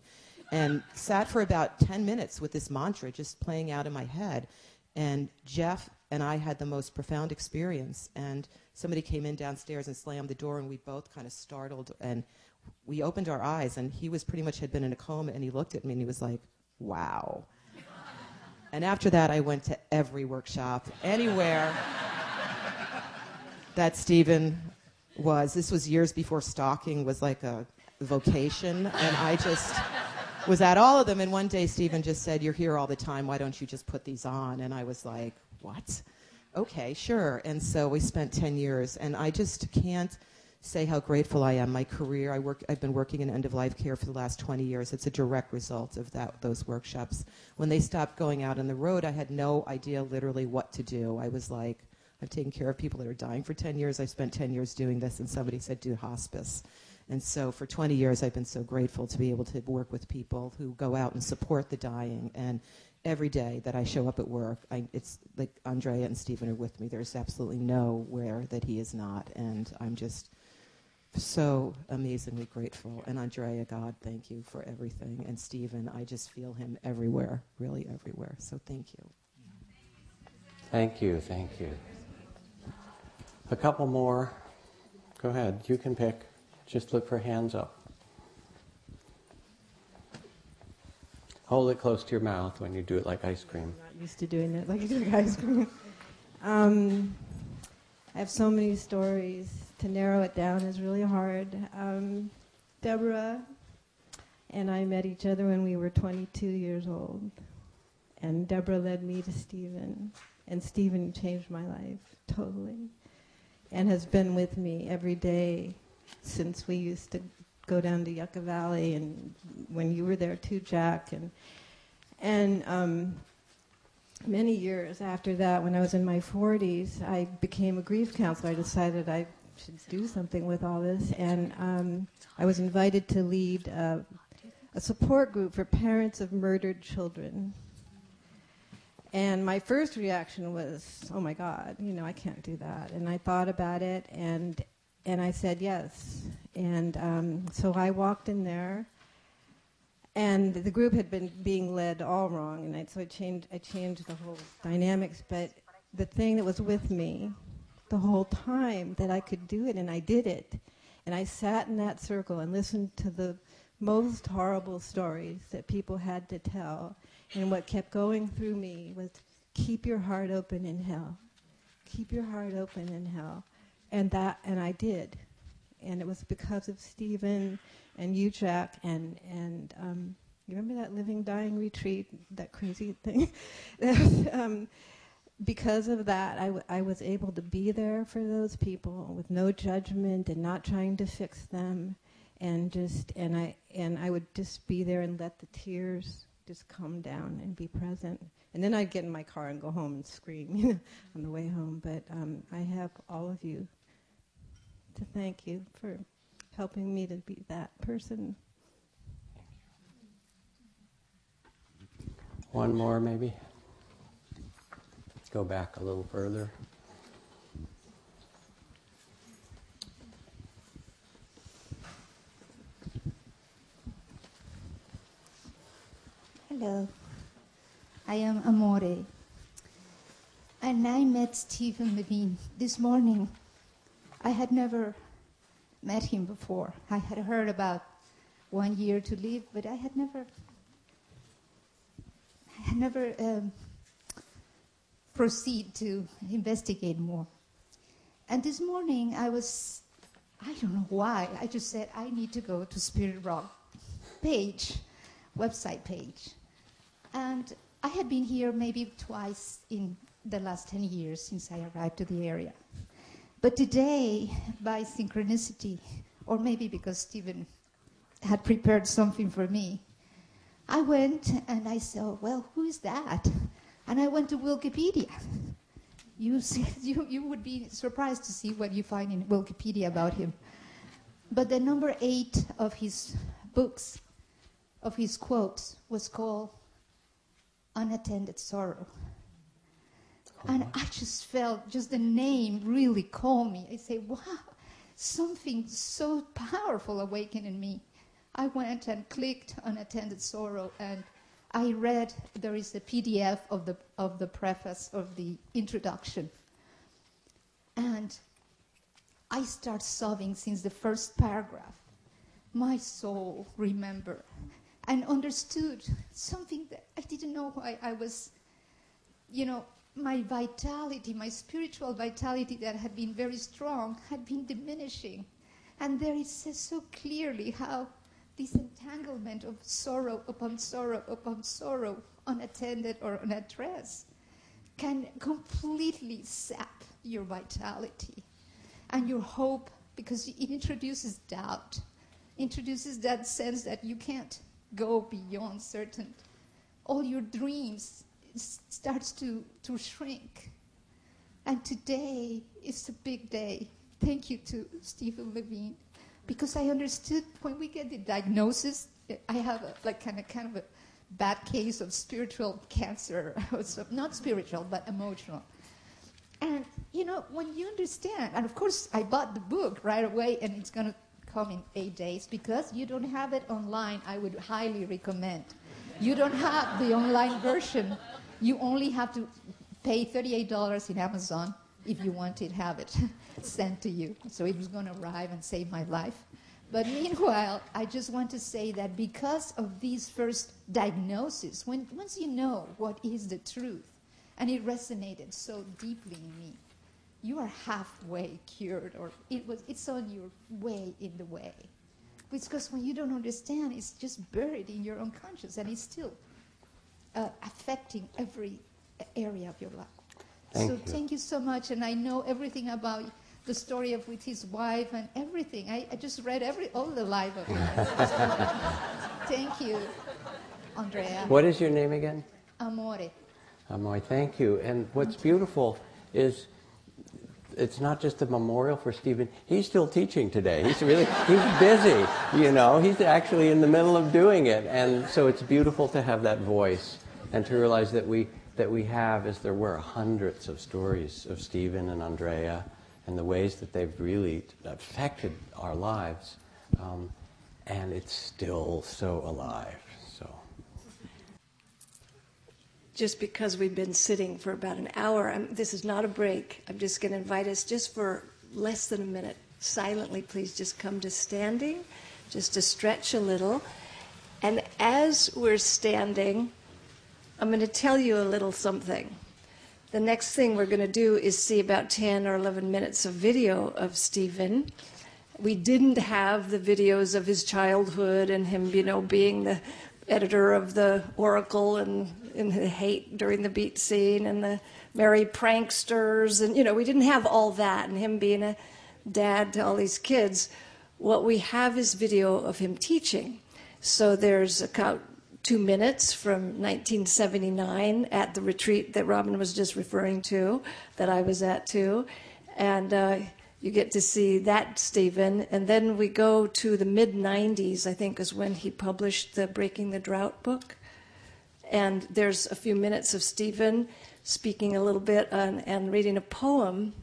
and sat for about 10 minutes with this mantra just playing out in my head. And Jeff and I had the most profound experience. And somebody came in downstairs and slammed the door, and we both kind of startled. And we opened our eyes, and he was pretty much had been in a coma, and he looked at me and he was like, wow. and after that, I went to every workshop, anywhere that Stephen was. This was years before stalking was like a vocation, and I just was at all of them. And one day Stephen just said, You're here all the time. Why don't you just put these on? And I was like, What? Okay, sure. And so we spent 10 years. And I just can't say how grateful I am. My career, I work, I've been working in end of life care for the last 20 years. It's a direct result of that, those workshops. When they stopped going out on the road, I had no idea literally what to do. I was like, I've taken care of people that are dying for 10 years. I spent 10 years doing this, and somebody said, do hospice. And so for 20 years, I've been so grateful to be able to work with people who go out and support the dying. And every day that I show up at work, I, it's like Ondrea and Stephen are with me. There's absolutely nowhere that he is not. And I'm just so amazingly grateful. And Ondrea, God, thank you for everything. And Stephen, I just feel him everywhere, really everywhere. So thank you. Thank you, thank you. A couple more. Go ahead, you can pick. Just look for hands up. Hold it close to your mouth when you do it like ice cream. I'm not used to doing it like ice cream. Um, I have so many stories. To narrow it down is really hard. Um, Deborah and I met each other when we were 22 years old. And Deborah led me to Stephen. And Stephen changed my life totally. And has been with me every day since we used to go down to Yucca Valley, and when you were there too, Jack, and and um, many years after that, when I was in my 40s, I became a grief counselor. I decided I should do something with all this, and um, I was invited to lead a, a support group for parents of murdered children. And my first reaction was, oh my God, you know, I can't do that. And I thought about it, and and I said yes. And um, so I walked in there, and the group had been being led all wrong, and I, so I changed, I changed the whole dynamics. But the thing that was with me the whole time that I could do it, and I did it. And I sat in that circle and listened to the most horrible stories that people had to tell. And what kept going through me was keep your heart open in hell. Keep your heart open in hell and that and I did, and it was because of Stephen and you, Jack, and and um, you remember that living dying retreat, that crazy thing. um, because of that, I, w- I was able to be there for those people with no judgment and not trying to fix them, and just and I and I would just be there and let the tears just come down and be present. And then I'd get in my car and go home and scream, you know, on the way home. But um, I have all of you to thank you for helping me to be that person. One more, maybe. Let's go back a little further. Hello, I am Amore. And I met Stephen Levine this morning. I had never met him before. I had heard about one year to live, but I had never, I had never um, proceed to investigate more. And this morning I was, I don't know why, I just said I need to go to Spirit Rock page, website page. And I had been here maybe twice in the last 10 years since I arrived to the area. But today, by synchronicity, or maybe because Stephen had prepared something for me, I went and I saw, well, who is that? And I went to Wikipedia. You, see, you, you would be surprised to see what you find in Wikipedia about him. But the number eight of his books, of his quotes, was called Unattended Sorrow. And I just felt just the name really called me. I say, wow, something so powerful awakened in me. I went and clicked Unattended Sorrow and I read, there is a PDF of the, of the preface of the introduction. And I start sobbing since the first paragraph. My soul remembered and understood something that I didn't know why I was, you know, my vitality, my spiritual vitality that had been very strong, had been diminishing. And there it says so clearly how this entanglement of sorrow upon sorrow upon sorrow, unattended or unaddressed, can completely sap your vitality and your hope because it introduces doubt, introduces that sense that you can't go beyond certain. All your dreams starts to, to shrink. And today is a big day. Thank you to Stephen Levine because I understood when we get the diagnosis, I have a, like kind of kind of a bad case of spiritual cancer. not spiritual, but emotional. And you know, when you understand, and of course, I bought the book right away, and it's going to come in eight days because you don't have it online. I would highly recommend. You don't have the online version. You only have to pay $38 in Amazon if you want to have it sent to you. So it was going to arrive and save my life. But meanwhile, I just want to say that because of these first diagnoses, when, once you know what is the truth, and it resonated so deeply in me, you are halfway cured, or it was, it's on your way in the way. Because when you don't understand, it's just buried in your unconscious, and it's still uh, affecting every area of your life. Thank so you. thank you so much, and I know everything about the story of with his wife and everything. I, I just read every all the life of it. thank you, Ondrea. What is your name again? Amore. Amoy, thank you. And what's beautiful is it's not just a memorial for Stephen. He's still teaching today. He's really he's busy. You know, he's actually in the middle of doing it, and so it's beautiful to have that voice and to realize that we that we have, as there were hundreds of stories of Stephen and Ondrea, and the ways that they've really affected our lives, um, and it's still so alive. So. just because we've been sitting for about an hour, I'm, this is not a break. I'm just going to invite us just for less than a minute, silently, please just come to standing, just to stretch a little. And as we're standing, I'm going to tell you a little something. The next thing we're going to do is see about 10 or 11 minutes of video of Stephen. We didn't have the videos of his childhood and him, you know, being the editor of the Oracle and, and the Haight during the beat scene and the merry pranksters. And, you know, we didn't have all that and him being a dad to all these kids. what we have is video of him teaching. So there's about two minutes from 1979 at the retreat that Robin was just referring to, that I was at too. And uh, you get to see that Stephen. And then we go to the mid 90s, I think, is when he published the Breaking the Drought book. And there's a few minutes of Stephen speaking a little bit and, and reading a poem.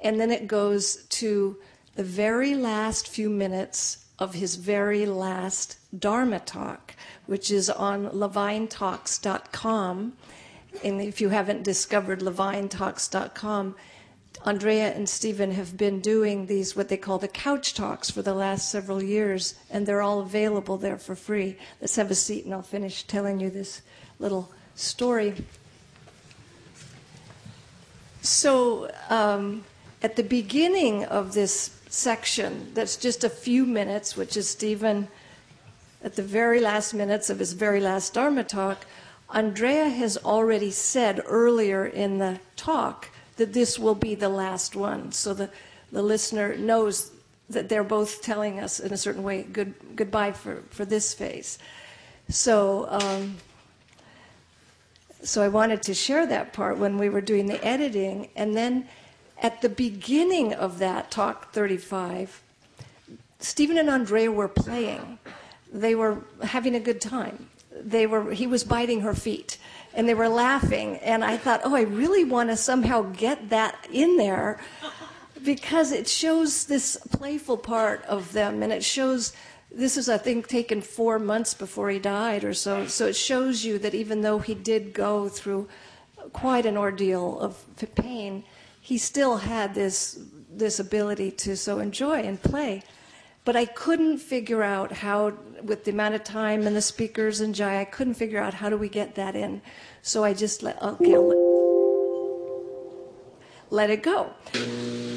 And then it goes to the very last few minutes of his very last Dharma talk, which is on levinetalks.com. And if you haven't discovered levinetalks.com, Ondrea and Stephen have been doing these, what they call the couch talks, for the last several years, and they're all available there for free. Let's have a seat and I'll finish telling you this little story. So, um, at the beginning of this section, that's just a few minutes, which is Stephen at the very last minutes of his very last Dharma talk, Ondrea has already said earlier in the talk that this will be the last one. So the, the listener knows that they're both telling us in a certain way good, goodbye for, for this phase. So, um, so I wanted to share that part when we were doing the editing. And then at the beginning of that talk 35, Stephen and Ondrea were playing. They were having a good time. They were, he was biting her feet and they were laughing. And I thought, oh, I really want to somehow get that in there because it shows this playful part of them and it shows this is, I think, taken four months before he died or so. So it shows you that even though he did go through quite an ordeal of pain, he still had this, this ability to so enjoy and play. But I couldn't figure out how, with the amount of time and the speakers and Jai, I couldn't figure out how do we get that in. So I just let, okay, let, let it go.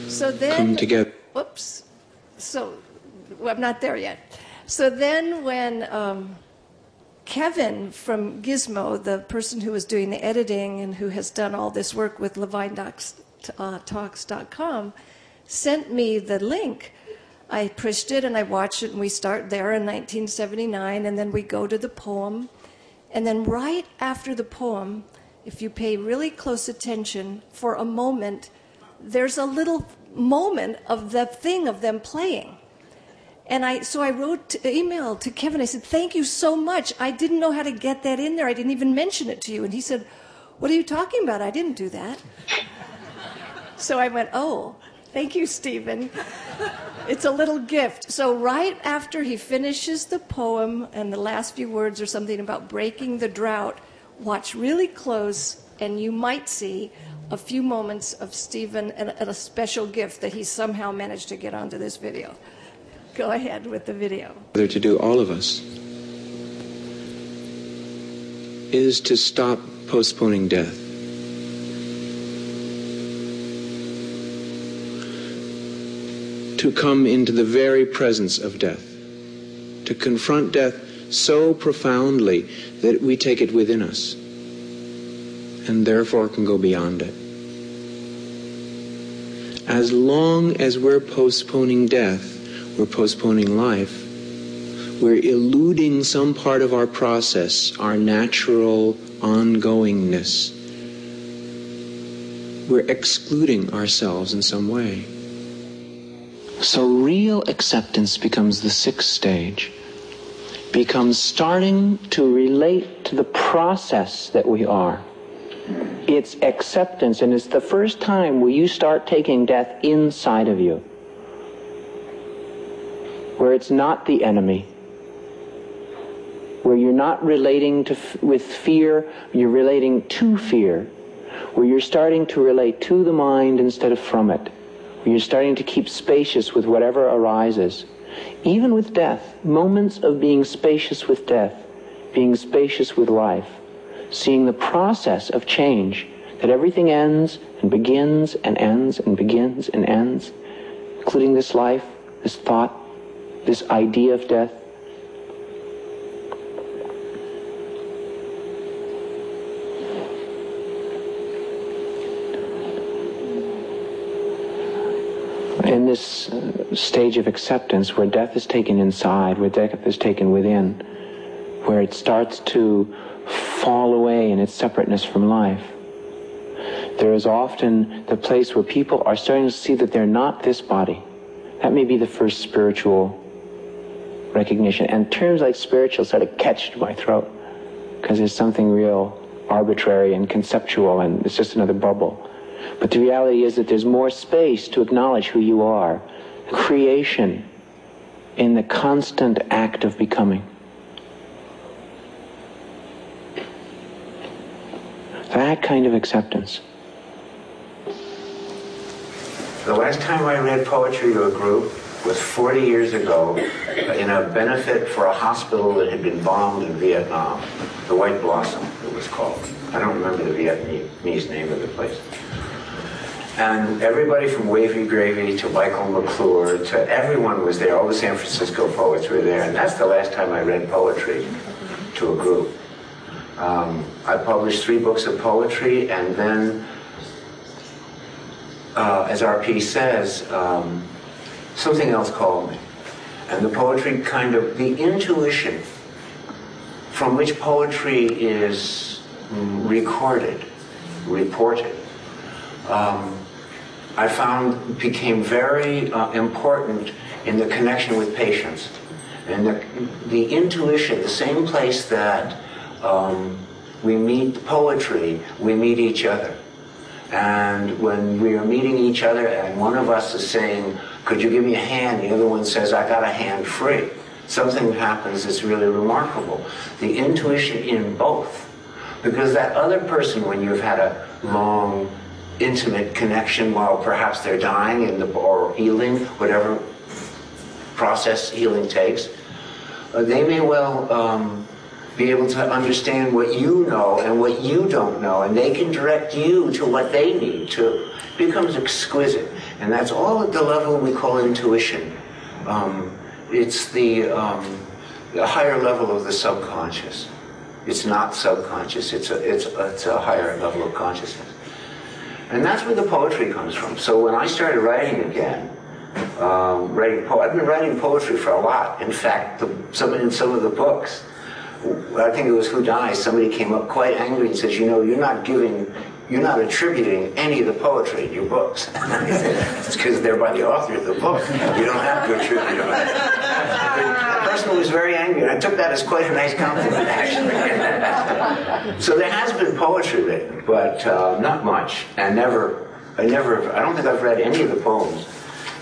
So then. Come together. Oops. So well, I'm not there yet. So then when um, Kevin from Gizmo, the person who was doing the editing and who has done all this work with LevineTalks.com, uh, sent me the link I pushed it and I watched it, and we start there in 1979, and then we go to the poem. And then, right after the poem, if you pay really close attention for a moment, there's a little moment of the thing of them playing. And I, so I wrote email to Kevin. I said, "Thank you so much. I didn't know how to get that in there. I didn't even mention it to you." And he said, "What are you talking about? I didn't do that." so I went, "Oh." Thank you, Stephen. It's a little gift. So, right after he finishes the poem, and the last few words are something about breaking the drought, watch really close, and you might see a few moments of Stephen and, a special gift that he somehow managed to get onto this video. Go ahead with the video. To do all of us is to stop postponing death. To come into the very presence of death, to confront death so profoundly that we take it within us and therefore can go beyond it. As long as we're postponing death, we're postponing life, we're eluding some part of our process, our natural ongoingness. We're excluding ourselves in some way. So real acceptance becomes the sixth stage, becomes starting to relate to the process that we are. It's acceptance, and it's the first time where you start taking death inside of you, where it's not the enemy, where you're not relating to, with fear, you're relating to fear, where you're starting to relate to the mind instead of from it you're starting to keep spacious with whatever arises. Even with death, moments of being spacious with death, being spacious with life, seeing the process of change, that everything ends and begins and ends and begins and ends, including this life, this thought, this idea of death. in this uh, stage of acceptance where death is taken inside, where death is taken within, where it starts to fall away in its separateness from life. There is often the place where people are starting to see that they're not this body. That may be the first spiritual recognition. And terms like spiritual sort of catch my throat because there's something real arbitrary and conceptual and it's just another bubble. But the reality is that there's more space to acknowledge who you are. Creation in the constant act of becoming. That kind of acceptance. The last time I read poetry to a group was 40 years ago in a benefit for a hospital that had been bombed in Vietnam. The White Blossom, it was called. I don't remember the Vietnamese name of the place. And everybody from Wavy Gravy to Michael McClure to everyone was there. All the San Francisco poets were there. And that's the last time I read poetry to a group. Um, I published three books of poetry, and then, uh, as RP says, um, something else called me. And the poetry kind of, the intuition from which poetry is recorded, reported, um, I found became very uh, important in the connection with patients. And the, the intuition, the same place that um, we meet poetry, we meet each other. And when we are meeting each other and one of us is saying, could you give me a hand? The other one says, I got a hand free. Something happens that's really remarkable. The intuition in both. Because that other person, when you've had a long, intimate connection while perhaps they're dying in the, or healing, whatever process healing takes, uh, they may well um, be able to understand what you know and what you don't know, and they can direct you to what they need to. It becomes exquisite, and that's all at the level we call intuition. Um, it's the, um, the higher level of the subconscious. It's not subconscious. It's a, it's, it's a higher level of consciousness. And that's where the poetry comes from. So when I started writing again, um, writing po- I've been writing poetry for a lot. In fact, the, some, in some of the books, I think it was Who Dies, somebody came up quite angry and says, you know, you're not giving, you're not attributing any of the poetry in your books. it's because they're by the author of the book. You don't have to attribute them. Person was very angry, and I took that as quite a nice compliment, actually. so there has been poetry written, but uh, not much, and never, I never, I don't think I've read any of the poems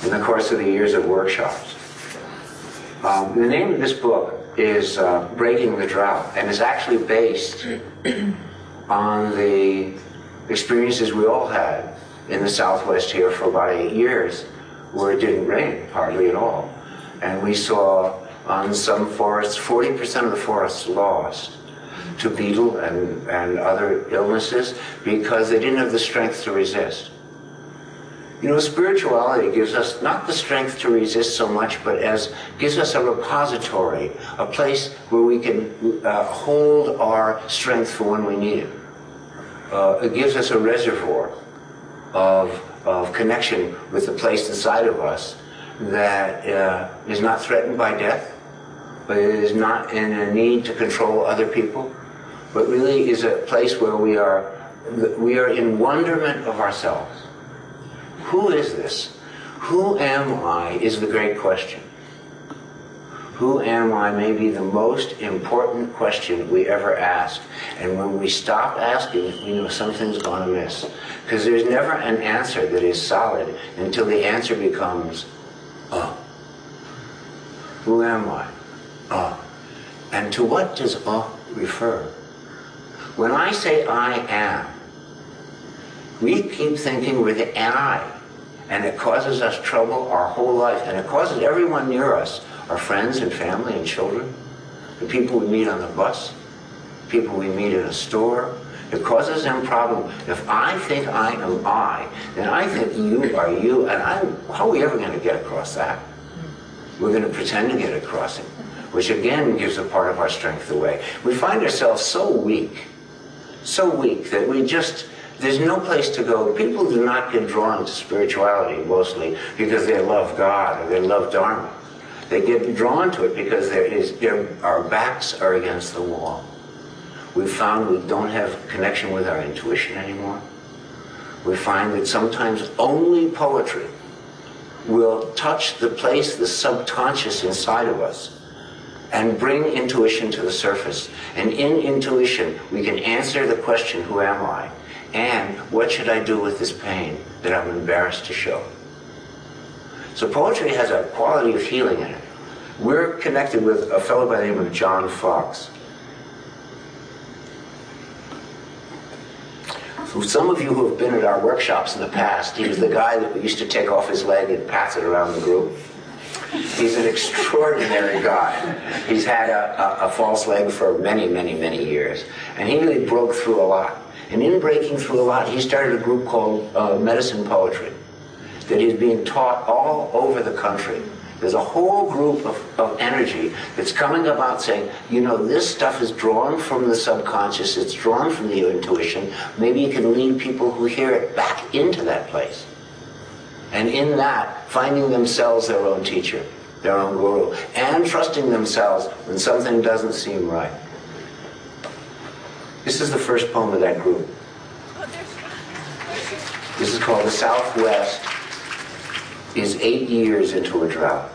in the course of the years of workshops. Um, the name of this book is uh, Breaking the Drought, and is actually based on the experiences we all had in the Southwest here for about eight years, where it didn't rain hardly at all. And we saw on some forests, 40% of the forests lost to beetle and, and other illnesses because they didn't have the strength to resist. You know, spirituality gives us not the strength to resist so much, but as gives us a repository, a place where we can uh, hold our strength for when we need it. Uh, it gives us a reservoir of, of connection with the place inside of us that uh, is not threatened by death, but it is not in a need to control other people, but really is a place where we are, we are in wonderment of ourselves. Who is this? Who am I is the great question. Who am I may be the most important question we ever ask. And when we stop asking it, we know something's gone amiss. Because there's never an answer that is solid until the answer becomes, oh. Who am I? Oh. And to what does oh refer? When I say I am, we keep thinking with an I and it causes us trouble our whole life, and it causes everyone near us, our friends and family and children, the people we meet on the bus, people we meet in a store. It causes them problem. If I think I am I, then I think you are you, and I, how are we ever going to get across that? We're going to pretend to get across it, which again gives a part of our strength away. We find ourselves so weak, so weak that we just There's no place to go. People do not get drawn to spirituality mostly because they love God or they love Dharma. They get drawn to it because there is, there, our backs are against the wall. We found we don't have connection with our intuition anymore. We find that sometimes only poetry will touch the place, the subconscious inside of us, and bring intuition to the surface. And in intuition, we can answer the question, Who am I? And what should I do with this pain that I'm embarrassed to show? So poetry has a quality of healing in it. We're connected with a fellow by the name of John Fox. So some of you who have been at our workshops in the past, he was the guy that used to take off his leg and pass it around the group. He's an extraordinary guy. He's had a, a, a, false leg for many, many, many years. And he really broke through a lot. And in breaking through a lot, he started a group called uh, Medicine Poetry that is being taught all over the country. There's a whole group of, of energy that's coming about saying, you know, this stuff is drawn from the subconscious, it's drawn from the intuition. Maybe you can lead people who hear it back into that place. And in that, finding themselves their own teacher, their own guru, and trusting themselves when something doesn't seem right. This is the first poem of that group. This is called The Southwest is eight years into a drought.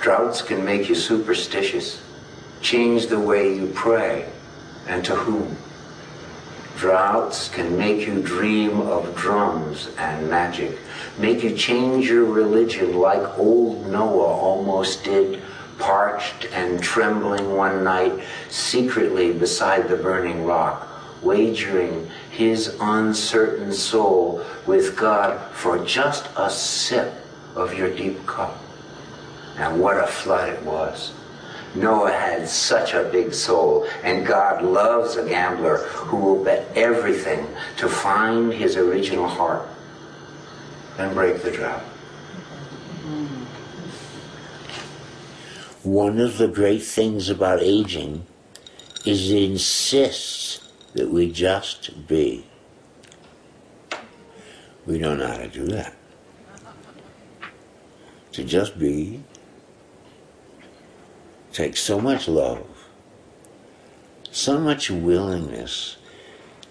Droughts can make you superstitious, change the way you pray, and to whom. Droughts can make you dream of drums and magic, make you change your religion like old Noah almost did parched and trembling one night secretly beside the burning rock, wagering his uncertain soul with God for just a sip of your deep cup. And what a flood it was. Noah had such a big soul, and God loves a gambler who will bet everything to find his original heart and break the drought. One of the great things about aging is it insists that we just be. We don't know how to do that. To just be takes so much love, so much willingness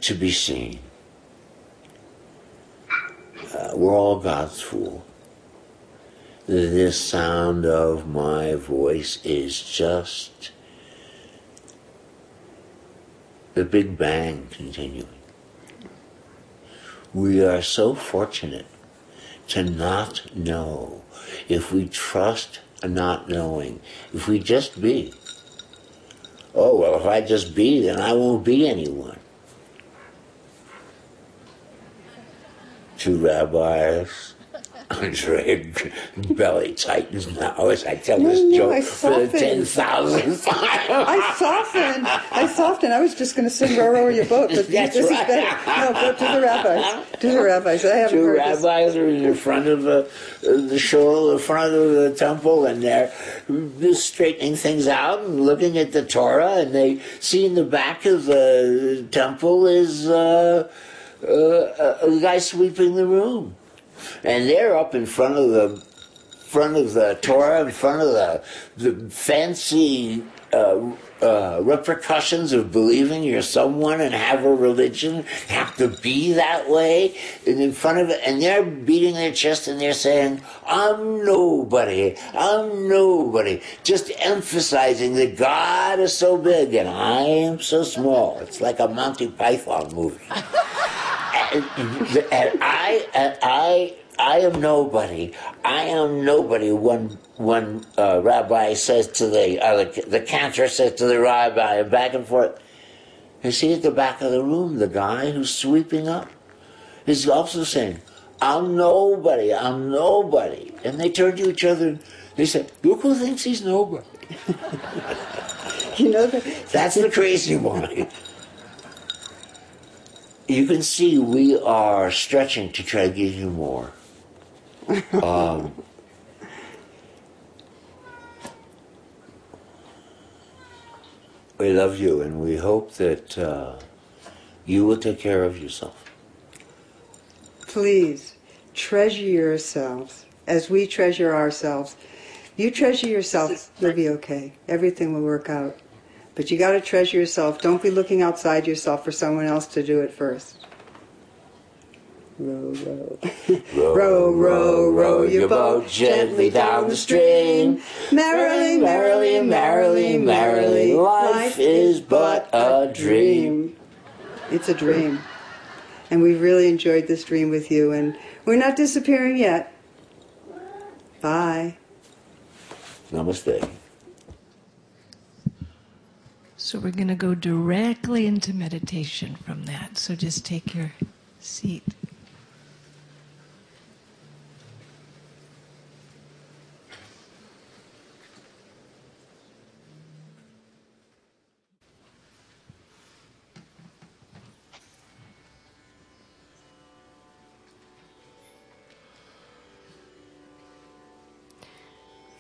to be seen. Uh, we're all God's fool this sound of my voice is just the Big Bang continuing. We are so fortunate to not know. If we trust not knowing, if we just be, oh, well, if I just be, then I won't be anyone. Two rabbis Andre belly tightens now as I tell no, this no, joke I for the ten thousandth time. I softened. I softened. I was just going to sing "Row Row Your Boat," but That's this right. is better. No, go to the rabbis. To the rabbis. I haven't Two heard rabbis are in front of the, the shul, the front of the temple, and they're just straightening things out and looking at the Torah, and they see in the back of the temple is uh, uh, a guy sweeping the room and they're up in front of the front of the Torah, in front of the the fancy uh, uh, repercussions of believing you're someone and have a religion, have to be that way, and in front of it, and they're beating their chest and they're saying, "I'm nobody, I'm nobody," just emphasizing that God is so big and I am so small. It's like a Monty Python movie. and, and I, I, I am nobody. I am nobody. One one uh, rabbi says to the, uh, the the cantor says to the rabbi, and back and forth. You see at the back of the room, the guy who's sweeping up is also saying, "I'm nobody. I'm nobody." And they turn to each other. and They say, "Look who thinks he's nobody." you know that. That's the crazy one you can see we are stretching to try to give you more. Um, we love you and we hope that uh, you will take care of yourself. Please treasure yourselves as we treasure ourselves. You treasure yourself, you'll be okay. Everything will work out. But you got to treasure yourself. Don't be looking outside yourself for someone else to do it first. Row, row. Row, row, row, row your boat gently down the stream. Merrily, merrily, merrily, merrily, Life is but a dream. It's a dream. And we've really enjoyed this dream with you, and we're not disappearing yet. Bye. Namaste. So we're going to go directly into meditation from that. So just take your seat.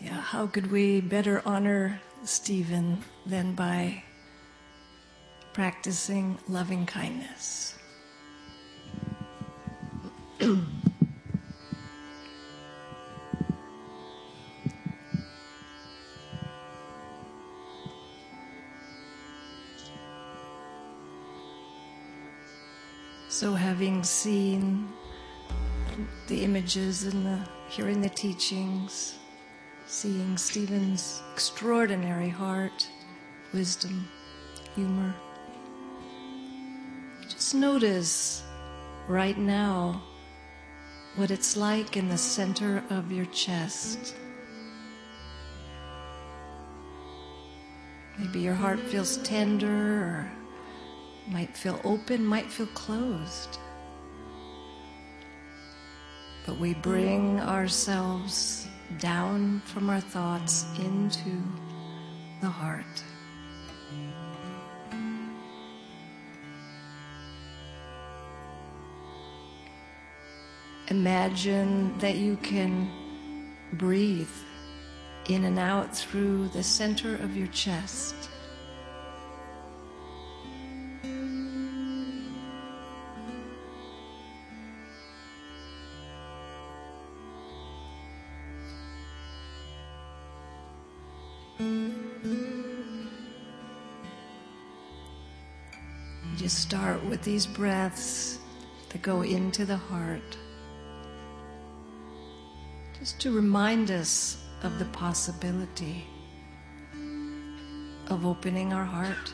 How could we better honor Stephen than by practicing loving kindness? so, having seen the images and the hearing the teachings, seeing Stephen's extraordinary heart, wisdom, humor. Just notice right now what it's like in the center of your chest. Maybe your heart feels tender or might feel open, might feel closed. But we bring ourselves down from our thoughts into the heart. Imagine that you can breathe in and out through the center of your chest. Just start with these breaths that go into the heart. Just to remind us of the possibility of opening our heart.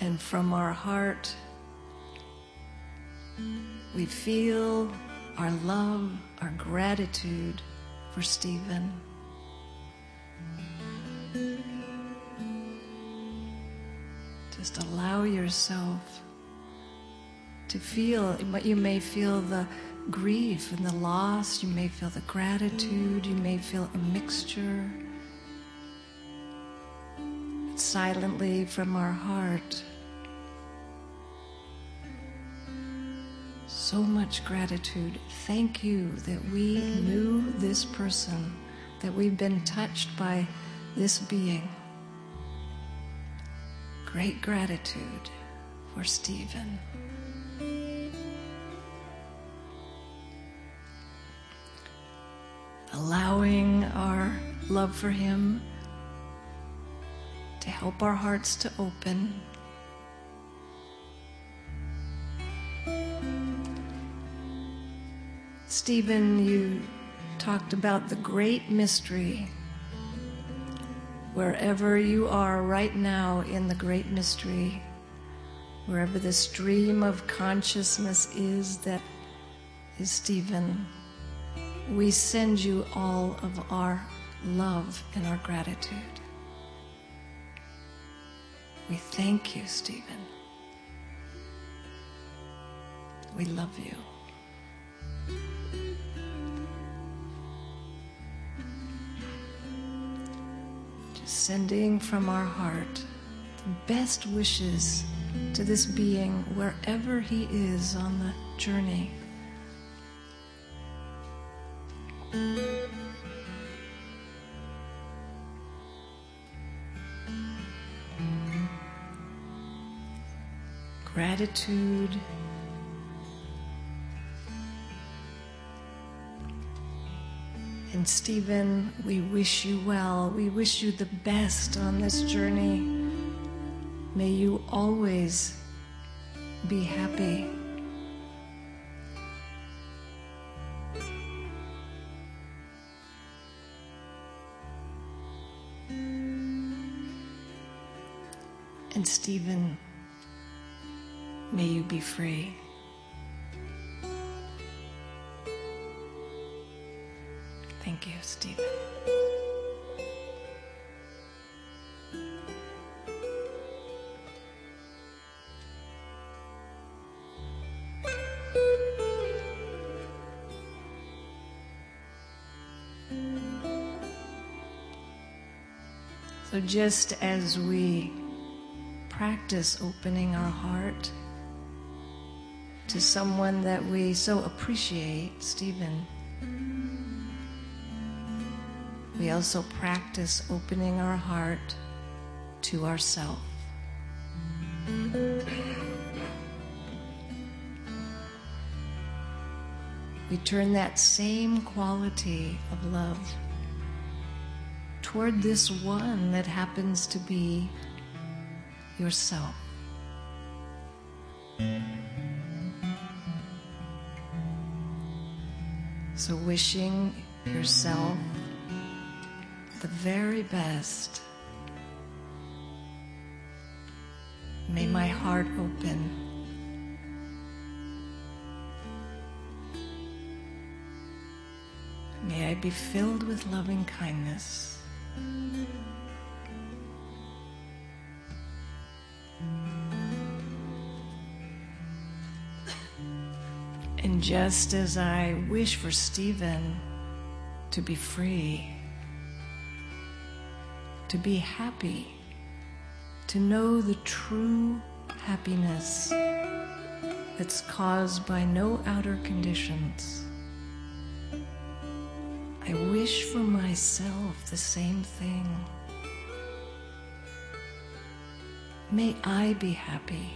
And from our heart, we feel our love, our gratitude for Stephen. Just allow yourself to feel, what you may feel the grief and the loss, you may feel the gratitude, you may feel a mixture. Silently from our heart, so much gratitude. Thank you that we knew this person, that we've been touched by this being. Great gratitude for Stephen. Allowing our love for him to help our hearts to open. Stephen, you talked about the great mystery. Wherever you are right now in the great mystery, wherever the stream of consciousness is that is Stephen, we send you all of our love and our gratitude. We thank you, Stephen. We love you. Sending from our heart the best wishes to this being wherever he is on the journey. Gratitude. And Stephen, we wish you well. We wish you the best on this journey. May you always be happy. And Stephen, may you be free. Thank you, Stephen. So, just as we practice opening our heart to someone that we so appreciate, Stephen, we also practice opening our heart to ourself. We turn that same quality of love toward this one that happens to be yourself. So, wishing yourself very best. May my heart open. May I be filled with loving kindness. And just as I wish for Stephen to be free, to be happy, to know the true happiness that's caused by no outer conditions. I wish for myself the same thing. May I be happy.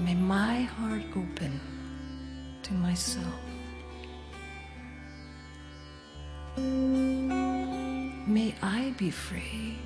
May my heart open to myself. May I be free.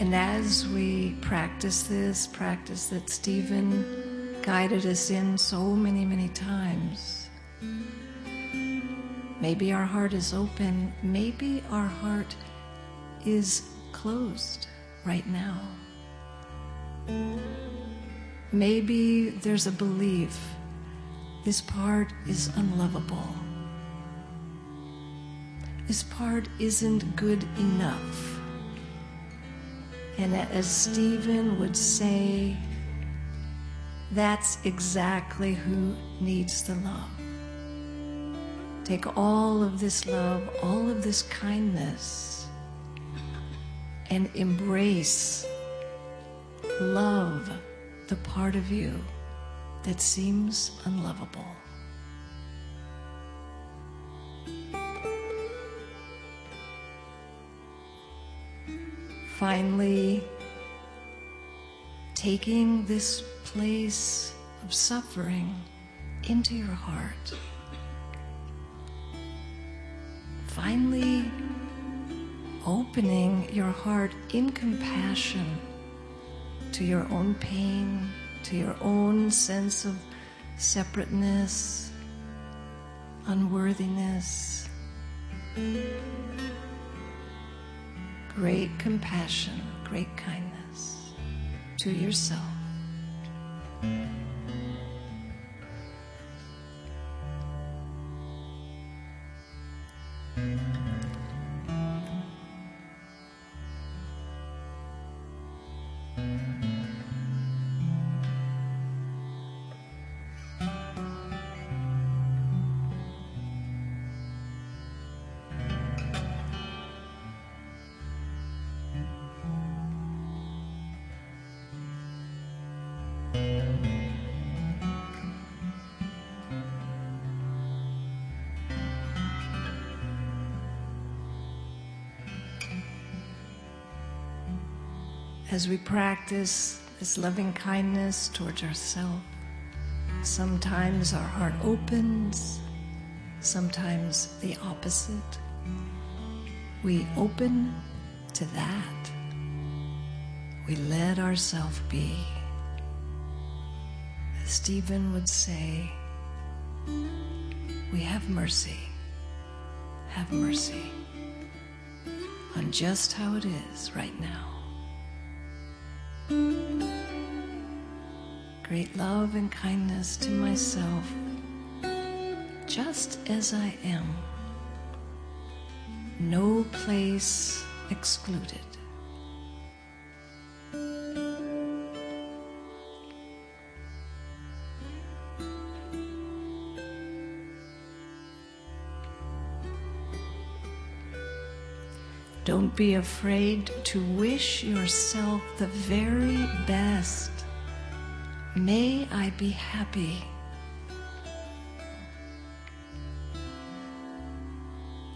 And as we practice this, practice that Stephen guided us in so many, many times, maybe our heart is open, maybe our heart is closed right now. Maybe there's a belief this part is unlovable. This part isn't good enough. And as Stephen would say, that's exactly who needs the love. Take all of this love, all of this kindness, and embrace, love the part of you that seems unlovable. Finally, taking this place of suffering into your heart. Finally, opening your heart in compassion to your own pain, to your own sense of separateness, unworthiness. Great compassion, great kindness to yourself. As we practice this loving kindness towards ourselves. Sometimes our heart opens, sometimes the opposite. We open to that. We let ourselves be. As Stephen would say, we have mercy. Have mercy on just how it is right now. Great love and kindness to myself, just as I am. No place excluded. Be afraid to wish yourself the very best. May I be happy.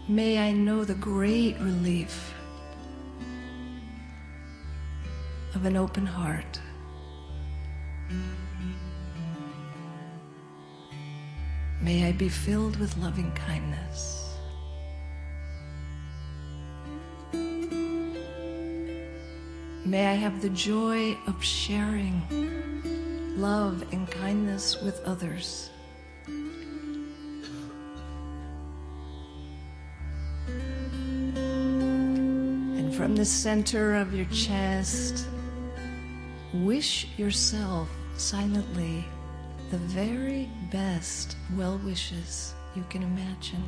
May I know the great relief of an open heart. May I be filled with loving kindness. May I have the joy of sharing love and kindness with others. And from the center of your chest, wish yourself silently the very best well wishes you can imagine.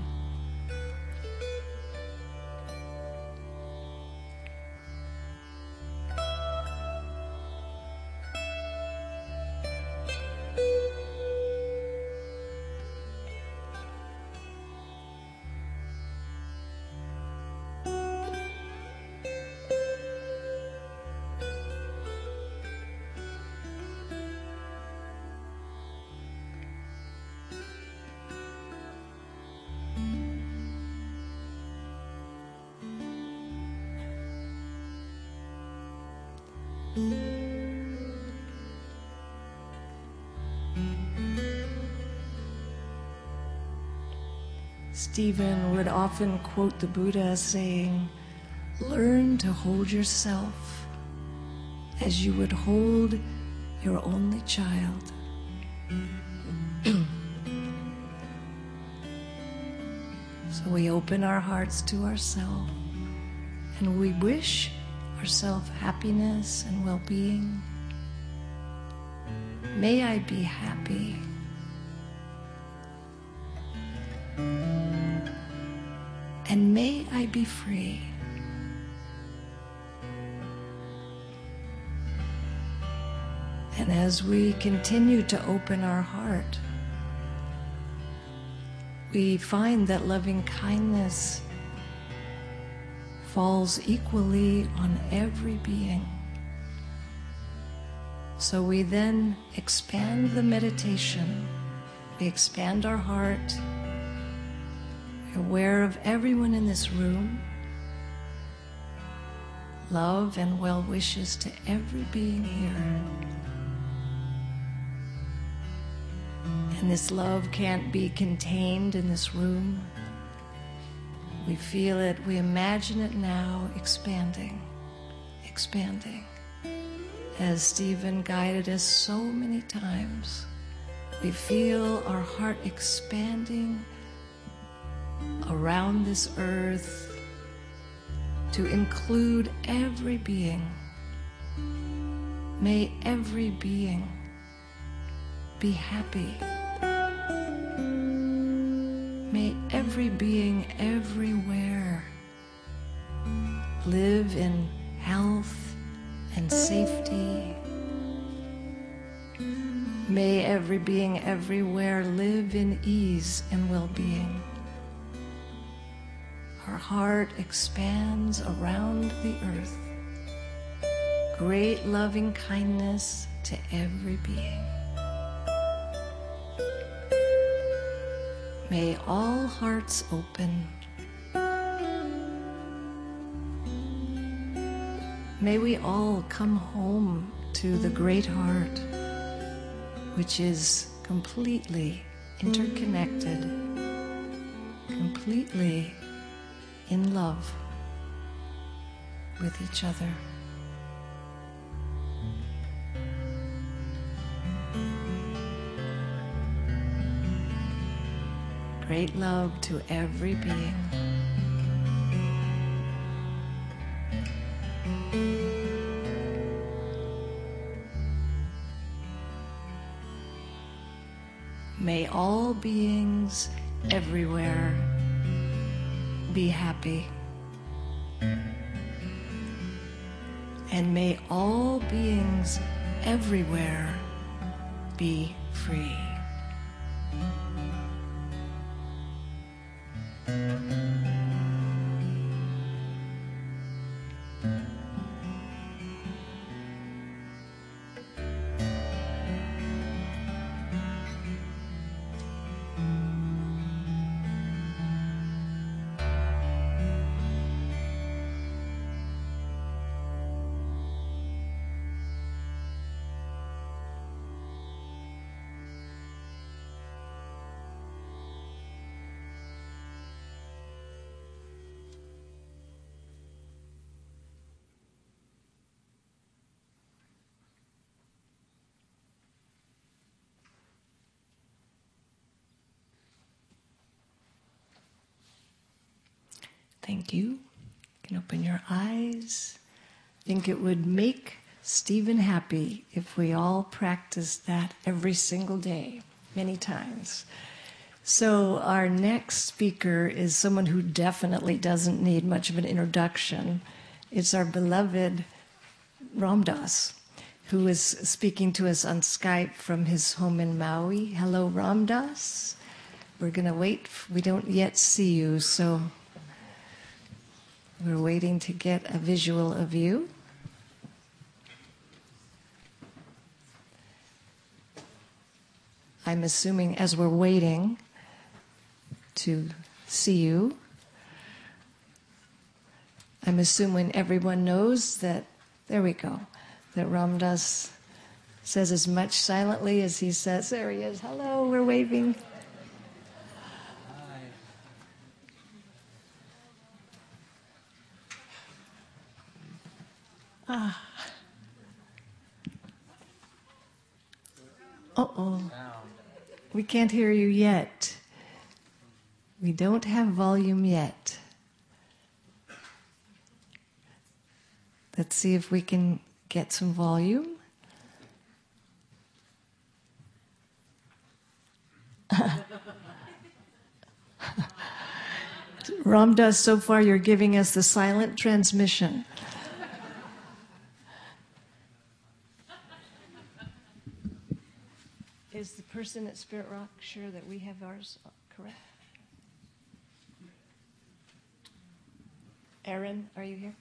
Stephen would often quote the Buddha saying, Learn to hold yourself as you would hold your only child. so we open our hearts to ourselves and we wish ourselves happiness and well being. May I be happy. I be free. And as we continue to open our heart, we find that loving kindness falls equally on every being. So we then expand the meditation, we expand our heart, aware of everyone in this room, love and well wishes to every being here. And this love can't be contained in this room. We feel it, we imagine it now expanding, expanding. As Stephen guided us so many times, we feel our heart expanding around this earth to include every being. May every being be happy. May every being everywhere live in health and safety. May every being everywhere live in ease and well being. Heart expands around the earth. Great loving kindness to every being. May all hearts open. May we all come home to the great heart, which is completely interconnected, completely in love with each other. Great love to every being. May all beings everywhere be happy. And may all beings everywhere be free. Eyes. I think it would make Stephen happy if we all practiced that every single day, many times. So, our next speaker is someone who definitely doesn't need much of an introduction. It's our beloved Ram Dass, who is speaking to us on Skype from his home in Maui. Hello, Ram Dass. We're going to wait. We don't yet see you, so we're waiting to get a visual of you. I'm assuming as we're waiting to see you, I'm assuming everyone knows that, there we go, that Ram Dass says as much silently as he says, there he is, hello, we're waving. Uh oh. We can't hear you yet. We don't have volume yet. Let's see if we can get some volume. Ram Dass, so far you're giving us the silent transmission. Is the person at Spirit Rock sure that we have ours correct? Aaron, are you here?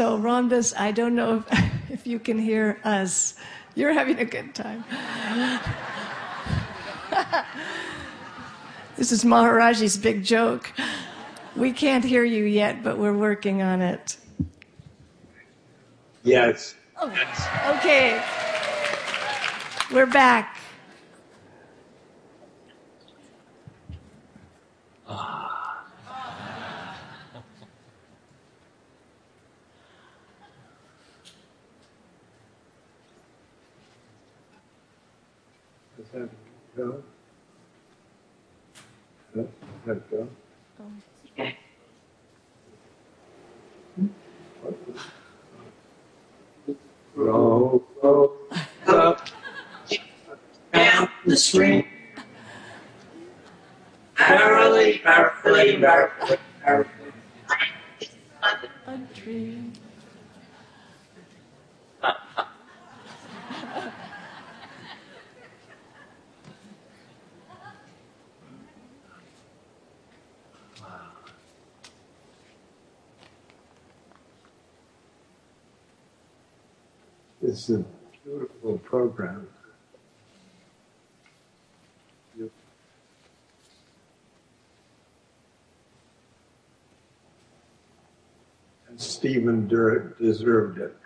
So, Ram I don't know if, if you can hear us. You're having a good time. this is Maharaji's big joke. We can't hear you yet, but we're working on it. Yes. Oh, okay. We're back. Does go? That go? Roll, roll, up, down the stream. Merrily, merrily, merrily, merrily. A dream. It's a beautiful program. And Stephen Dur- deserved it.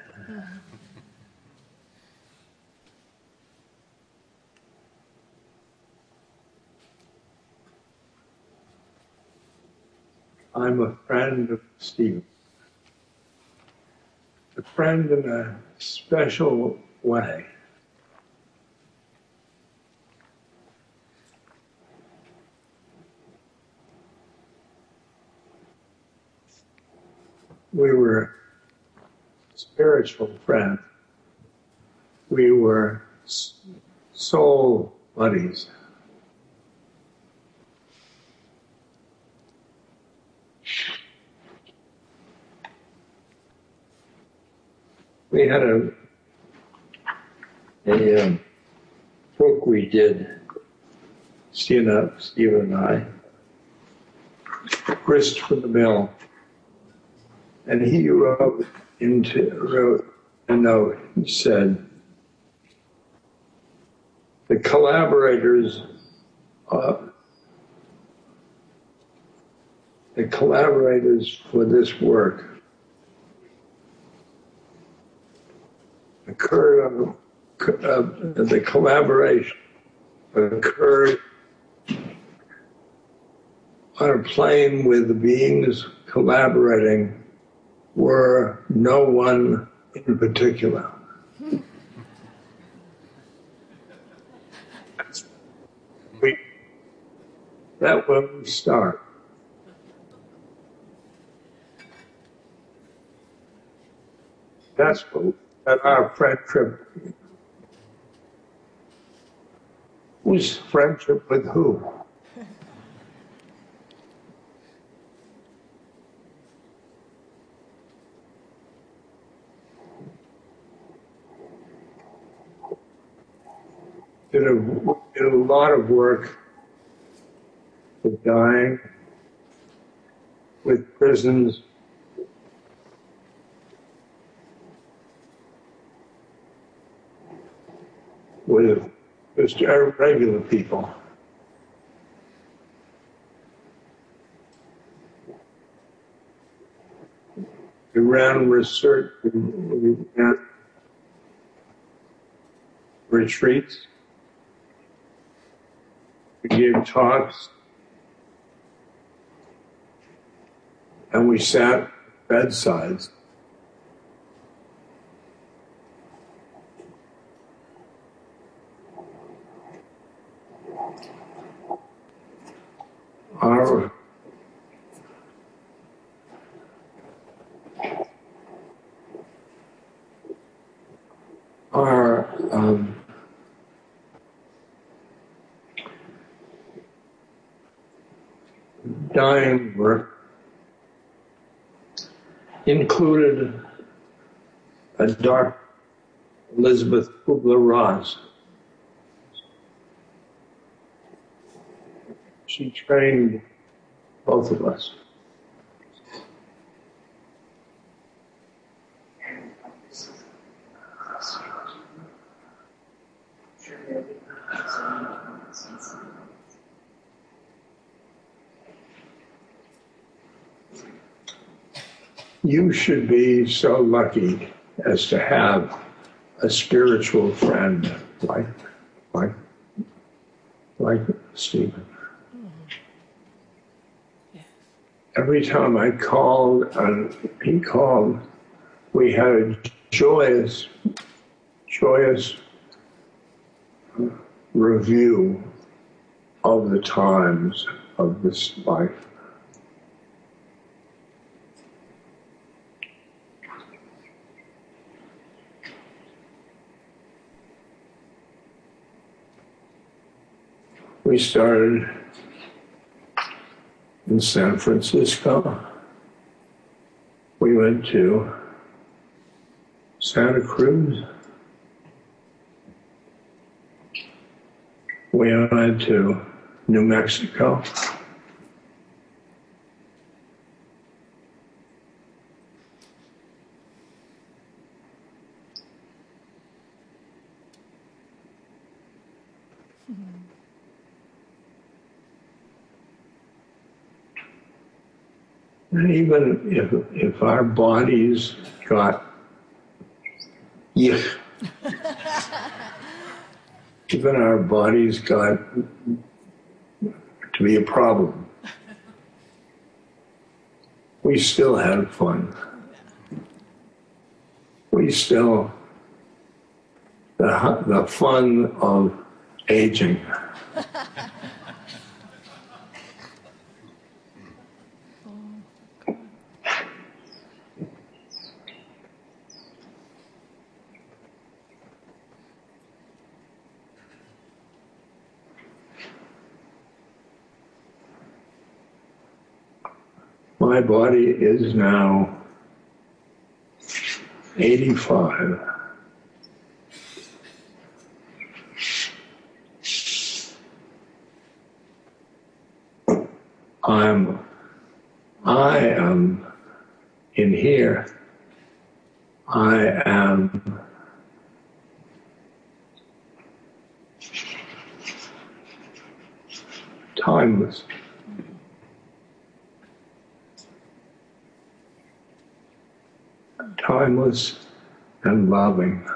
I'm a friend of Stephen. A friend in a special way. We were spiritual friends. We were soul buddies. We had a a um, book we did, Steve and, Steve and I, Grist for the Mill, and he wrote into wrote a note. He said, "The collaborators, uh, the collaborators for this work." Occurred on uh, the collaboration occurred on a plane with beings collaborating were no one in particular. We, that we start. That's what Uh, uh, that our friendship. Whose friendship with who? Did a, did a lot of work with dying, with prisons, with just regular people. We ran research, we ran retreats, we gave talks, and we sat bedsides. Our our um, dying work included a dark Elizabeth Kubler-Ross. She trained both of us. You should be so lucky as to have a spiritual friend like like like Stephen. Every time I called and he called, we had a joyous, joyous review of the times of this life. We started in San Francisco. We went to Santa Cruz. We went to New Mexico. Even if, if our bodies got, even our bodies got to be a problem, we still had fun. We still, the, the fun of aging. My body is now 85. I'm, I am in here. I am timeless. Timeless and loving.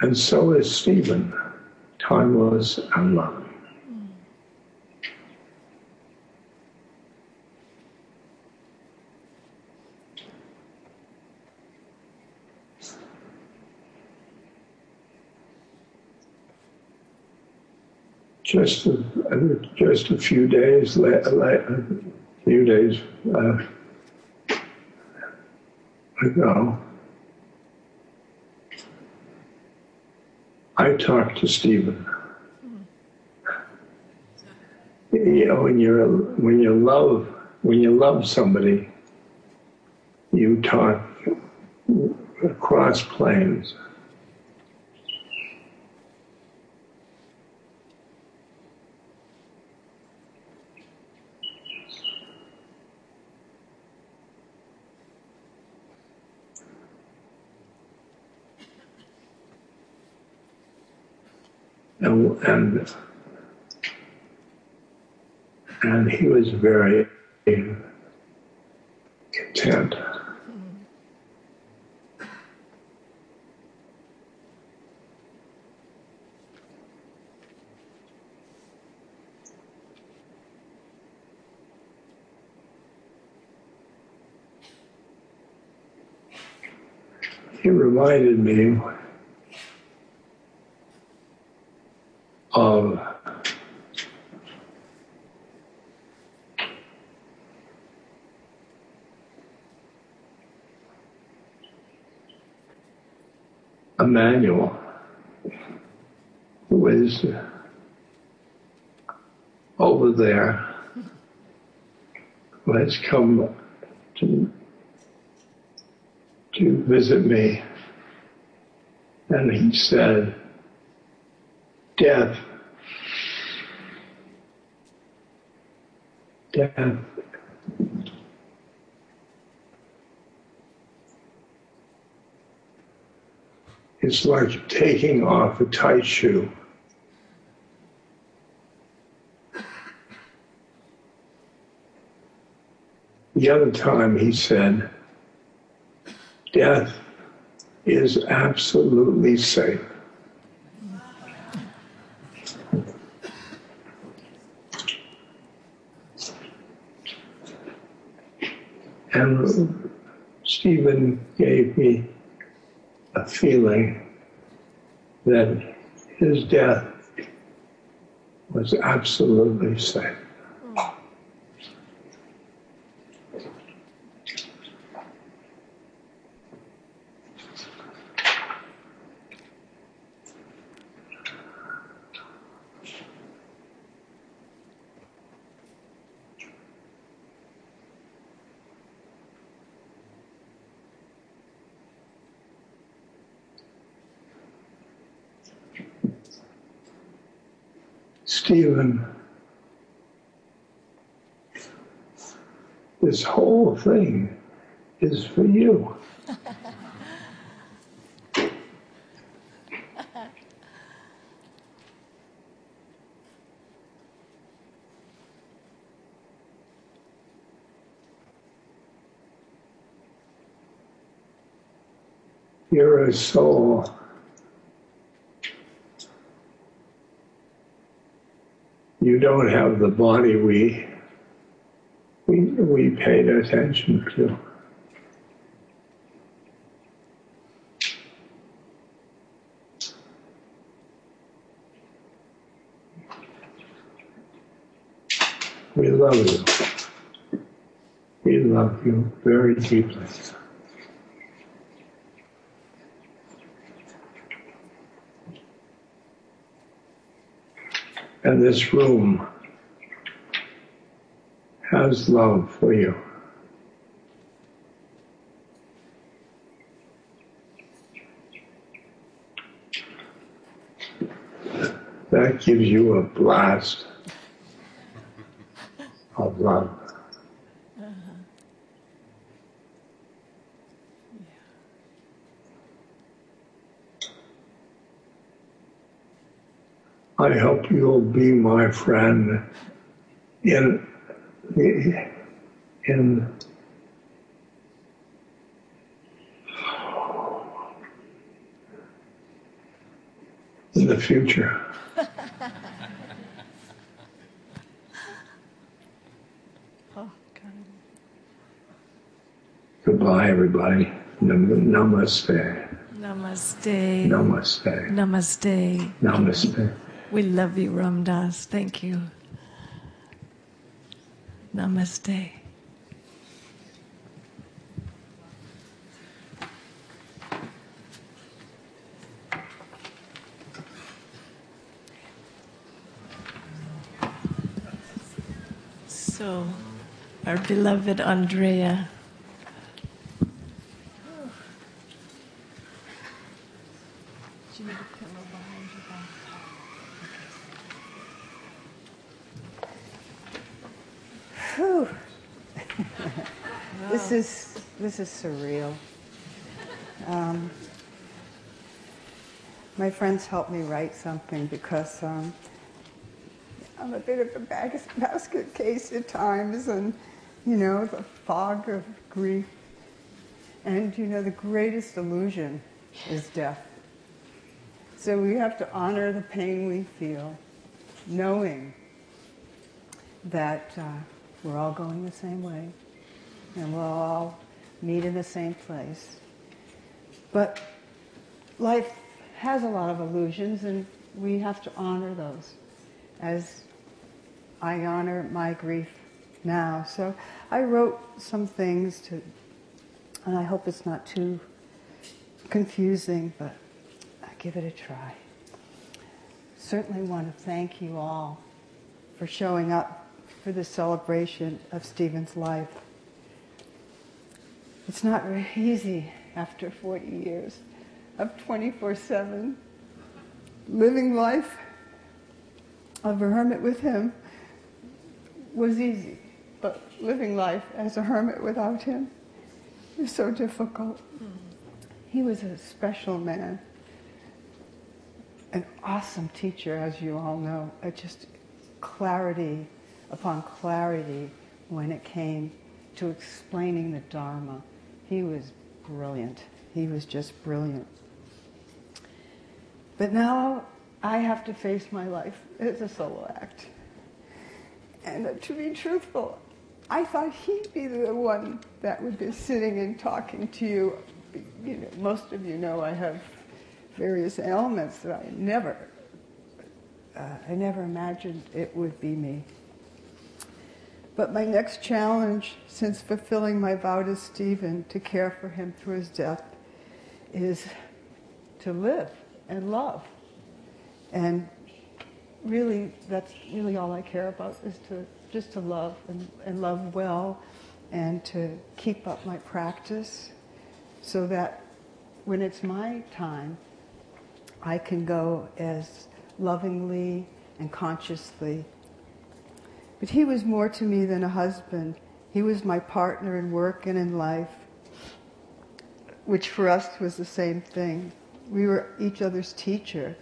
And so is Stephen, timeless and loving. Just a, just a few days, la- la- a few days uh, ago, I talked to Stephen. You know, when you're when you love when you love somebody, you talk across planes. And and he was very content. He reminded me of Emmanuel, who is over there, who has come to, to visit me. And he said, Death, death is like taking off a tight shoe. The other time he said, Death is absolutely safe. And Stephen gave me a feeling that his death was absolutely safe. This whole thing is for you. You're a soul. You don't have the body we we we paid attention to. We love you. We love you very deeply. And this room has love for you. That gives you a blast of love. I hope you'll be my friend in in in the future. Oh, Goodbye, everybody. Nam- Namaste. Namaste. Namaste. Namaste. Namaste. We love you, Ram Dass. Thank you. Namaste. So, our beloved Ondrea. Do you need a pillow behind your back? Whew. this is this is surreal. Um, my friends helped me write something because um, I'm a bit of a bas- basket case at times, and you know the fog of grief. And you know the greatest illusion is death. So we have to honor the pain we feel, knowing that uh, we're all going the same way and we'll all meet in the same place. But life has a lot of illusions and we have to honor those as I honor my grief now. So I wrote some things to, and I hope it's not too confusing, but give it a try. Certainly want to thank you all for showing up for the celebration of Stephen's life. It's not very easy after 40 years of 24 7 living life of a hermit with him was easy, but living life as a hermit without him is so difficult. Mm-hmm. He was a special man, an awesome teacher, as you all know, just clarity upon clarity when it came to explaining the Dharma. He was brilliant. He was just brilliant. But now I have to face my life as a solo act. And to be truthful, I thought he'd be the one that would be sitting and talking to you. You know, most of you know I have various ailments that I never, uh, I never imagined it would be me. But my next challenge since fulfilling my vow to Stephen to care for him through his death is to live and love. And really, that's really all I care about is to just to love and, and love well and to keep up my practice so that when it's my time, I can go as lovingly and consciously. But he was more to me than a husband. He was my partner in work and in life, which for us was the same thing. We were each other's teacher.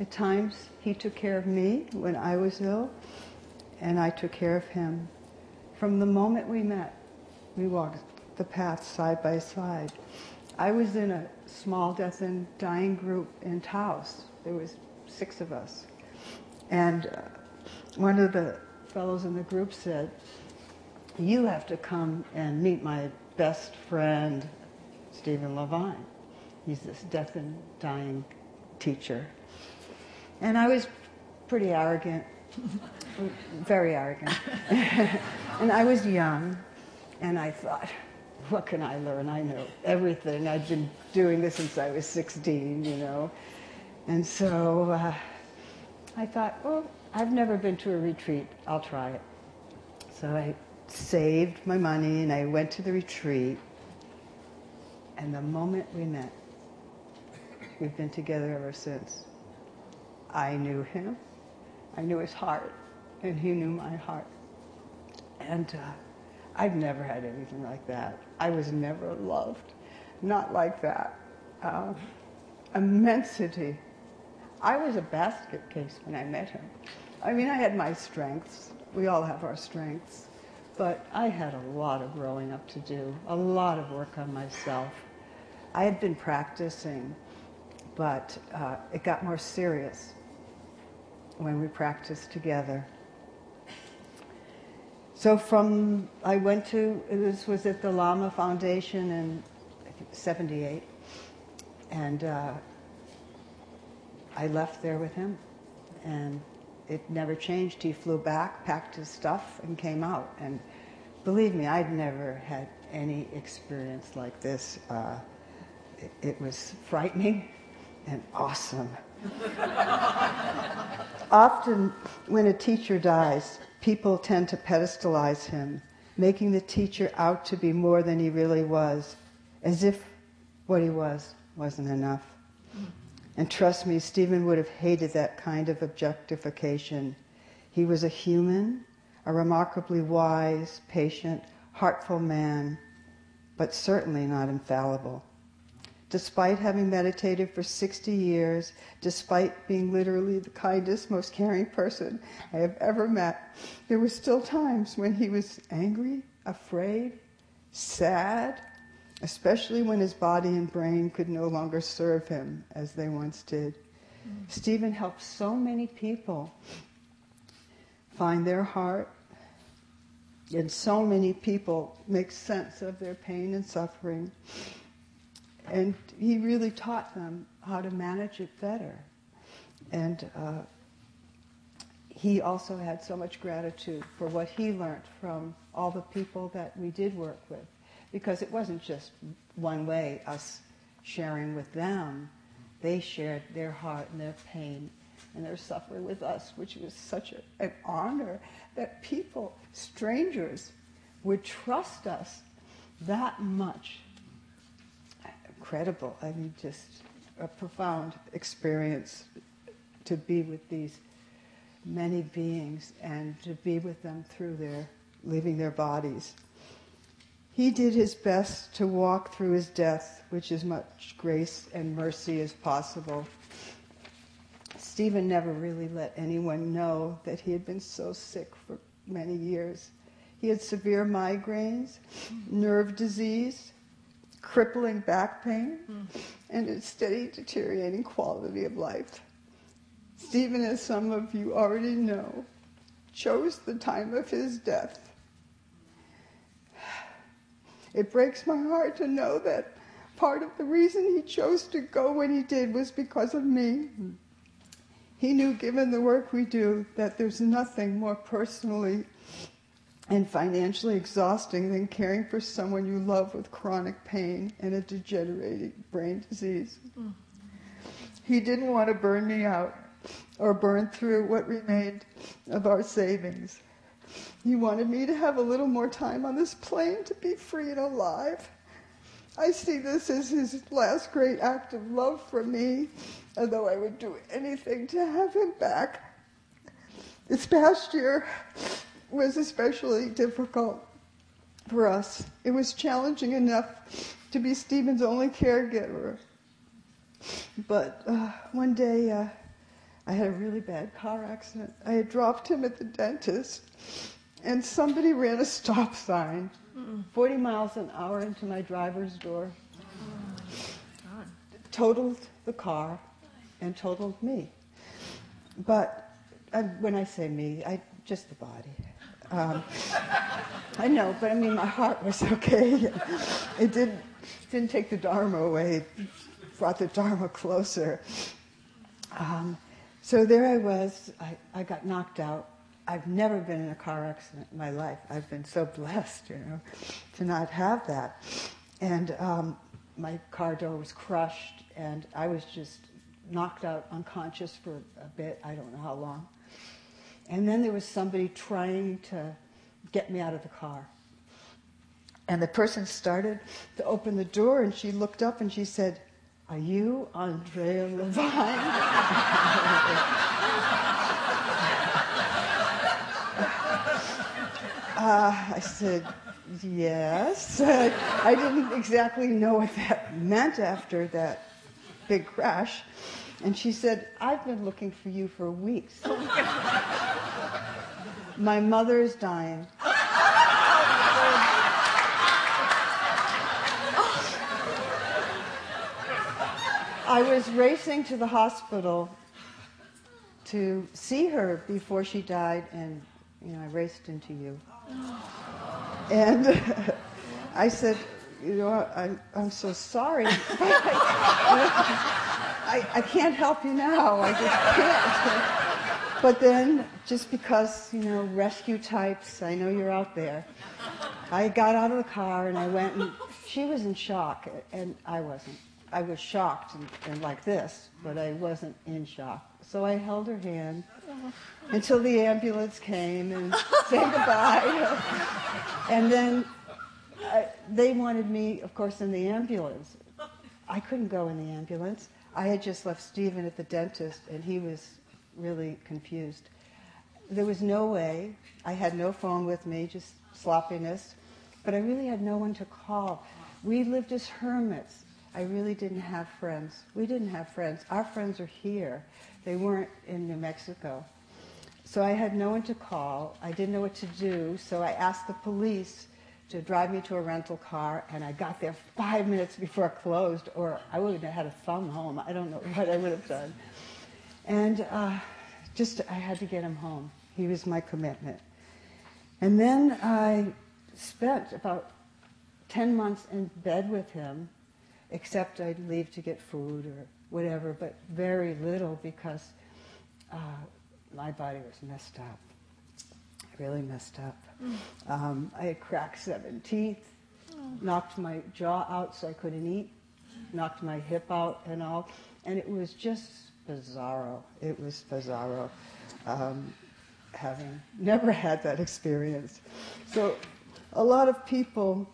At times, he took care of me when I was ill, and I took care of him. From the moment we met, we walked the path side by side. I was in a small death and dying group in Taos. There was six of us. And uh, one of the fellows in the group said, you have to come and meet my best friend, Stephen Levine. He's this death and dying teacher. And I was pretty arrogant, very arrogant. and I was young, and I thought, what can I learn? I know everything. I've been doing this since I was 16, you know. And so uh, I thought, well, I've never been to a retreat. I'll try it. So I saved my money and I went to the retreat. And the moment we met, we've been together ever since. I knew him, I knew his heart, and he knew my heart. And uh, I've never had anything like that. I was never loved, not like that. Uh, immensity. I was a basket case when I met him. I mean, I had my strengths. We all have our strengths. But I had a lot of growing up to do, a lot of work on myself. I had been practicing, but uh, it got more serious when we practiced together. So from, I went to, this was at the Lama Foundation in 78, and uh, I left there with him, and it never changed. He flew back, packed his stuff, and came out. And believe me, I'd never had any experience like this. Uh, it, it was frightening and awesome. Often, when a teacher dies, people tend to pedestalize him, making the teacher out to be more than he really was, as if what he was wasn't enough. And trust me, Stephen would have hated that kind of objectification. He was a human, a remarkably wise, patient, heartful man, but certainly not infallible. Despite having meditated for 60 years, despite being literally the kindest, most caring person I have ever met, there were still times when he was angry, afraid, sad, especially when his body and brain could no longer serve him as they once did. Mm-hmm. Stephen helped so many people find their heart, and so many people make sense of their pain and suffering. And he really taught them how to manage it better. And uh, he also had so much gratitude for what he learned from all the people that we did work with. Because it wasn't just one way, us sharing with them. They shared their heart and their pain and their suffering with us, which was such a, an honor that people, strangers, would trust us that much incredible. I mean, just a profound experience to be with these many beings and to be with them through their leaving their bodies. He did his best to walk through his death with as much grace and mercy as possible. Stephen never really let anyone know that he had been so sick for many years. He had severe migraines, nerve disease, crippling back pain, mm. and a steady deteriorating quality of life. Stephen, as some of you already know, chose the time of his death. It breaks my heart to know that part of the reason he chose to go when he did was because of me. He knew, given the work we do, that there's nothing more personally and financially exhausting than caring for someone you love with chronic pain and a degenerating brain disease. Mm. He didn't want to burn me out or burn through what remained of our savings. He wanted me to have a little more time on this plane to be free and alive. I see this as his last great act of love for me, although I would do anything to have him back. this past year was especially difficult for us. It was challenging enough to be Stephen's only caregiver. But uh, one day uh, I had a really bad car accident. I had dropped him at the dentist, and somebody ran a stop sign 40 miles an hour into my driver's door, totaled the car, and totaled me. But uh, when I say me, I just the body. Um, I know, but I mean, my heart was okay. It didn't didn't take the Dharma away. It brought the Dharma closer. Um, so there I was. I, I got knocked out. I've never been in a car accident in my life. I've been so blessed, you know, to not have that. And um, my car door was crushed, and I was just knocked out unconscious for a bit. I don't know how long. And then there was somebody trying to get me out of the car. And the person started to open the door, and she looked up and she said, Are you Ondrea Levine? uh, I said, Yes. I didn't exactly know what that meant after that big crash. And she said, I've been looking for you for weeks. Oh my mother is dying. I was racing to the hospital to see her before she died, and you know, I raced into you. And I said, you know, I, I'm so sorry. I, I can't help you now. I just can't. But then, just because, you know, rescue types, I know you're out there, I got out of the car and I went and she was in shock and I wasn't. I was shocked and, and like this, but I wasn't in shock. So I held her hand until the ambulance came and said goodbye. and then uh, they wanted me, of course, in the ambulance. I couldn't go in the ambulance. I had just left Stephen at the dentist, and he was really confused. There was no way. I had no phone with me, just sloppiness. But I really had no one to call. We lived as hermits. I really didn't have friends. We didn't have friends. Our friends are here. They weren't in New Mexico. So I had no one to call. I didn't know what to do. So I asked the police to drive me to a rental car, and I got there five minutes before it closed, or I would have had a thumb home. I don't know what I would have done. And uh, just, I had to get him home. He was my commitment. And then I spent about 10 months in bed with him, except I'd leave to get food or whatever, but very little because uh, my body was messed up. Really messed up. Um, I had cracked seven teeth, knocked my jaw out so I couldn't eat, knocked my hip out and all, and it was just bizarro. It was bizarro. Um, having never had that experience. So a lot of people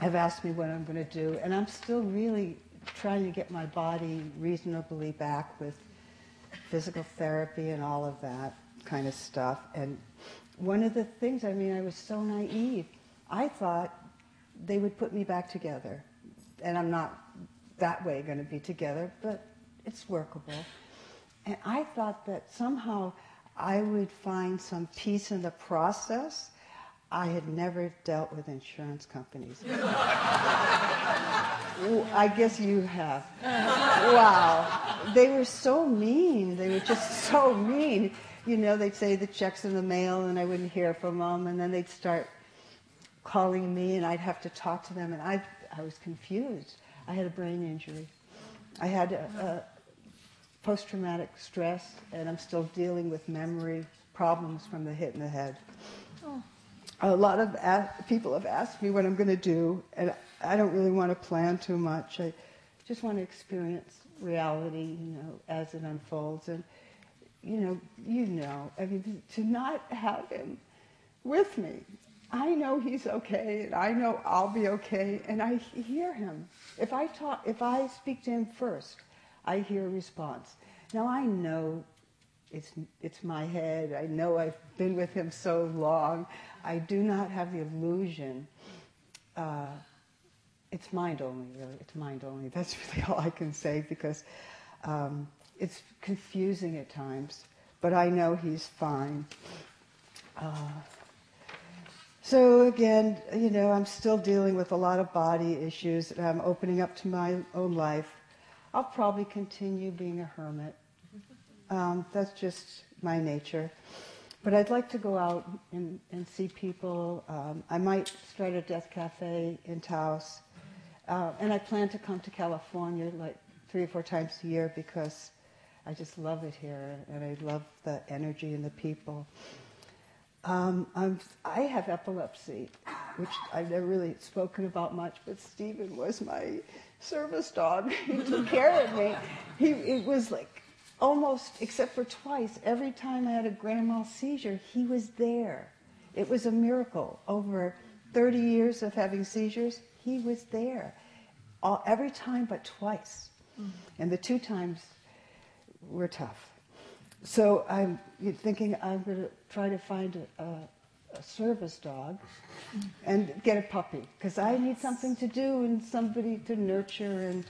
have asked me what I'm going to do, and I'm still really trying to get my body reasonably back with physical therapy and all of that kind of stuff. And one of the things, I mean, I was so naive. I thought they would put me back together. And I'm not that way going to be together, but it's workable. And I thought that somehow I would find some peace in the process. I had never dealt with insurance companies. I guess you have. Wow. They were so mean. They were just so mean. You know, they'd say the check's in the mail and I wouldn't hear from them. And then they'd start calling me and I'd have to talk to them. And I, I was confused. I had a brain injury. I had a, a post-traumatic stress and I'm still dealing with memory problems from the hit in the head. Oh. A lot of a- people have asked me what I'm going to do, and I don't really want to plan too much. I just want to experience reality, you know, as it unfolds. And, you know, you know, I mean, to not have him with me, I know he's okay, and I know I'll be okay, and I hear him. If I talk, if I speak to him first, I hear a response. Now I know it's, it's my head. I know I've been with him so long. I do not have the illusion. Uh, it's mind only, really. It's mind only. That's really all I can say because um, it's confusing at times. But I know he's fine. Uh, so again, you know, I'm still dealing with a lot of body issues. And I'm opening up to my own life. I'll probably continue being a hermit. Um, that's just my nature. But I'd like to go out and, and see people. Um, I might start a death cafe in Taos. Uh, and I plan to come to California like three or four times a year because I just love it here and I love the energy and the people. Um, I'm, I have epilepsy, which I've never really spoken about much, but Stephen was my service dog. he took care of me. He, it was like almost, except for twice, every time I had a grand mal seizure, he was there. It was a miracle. Over 30 years of having seizures, he was there. All, every time but twice. Mm. And the two times were tough. So I'm thinking I'm going to try to find a, a, a service dog and get a puppy because I need something to do and somebody to nurture and,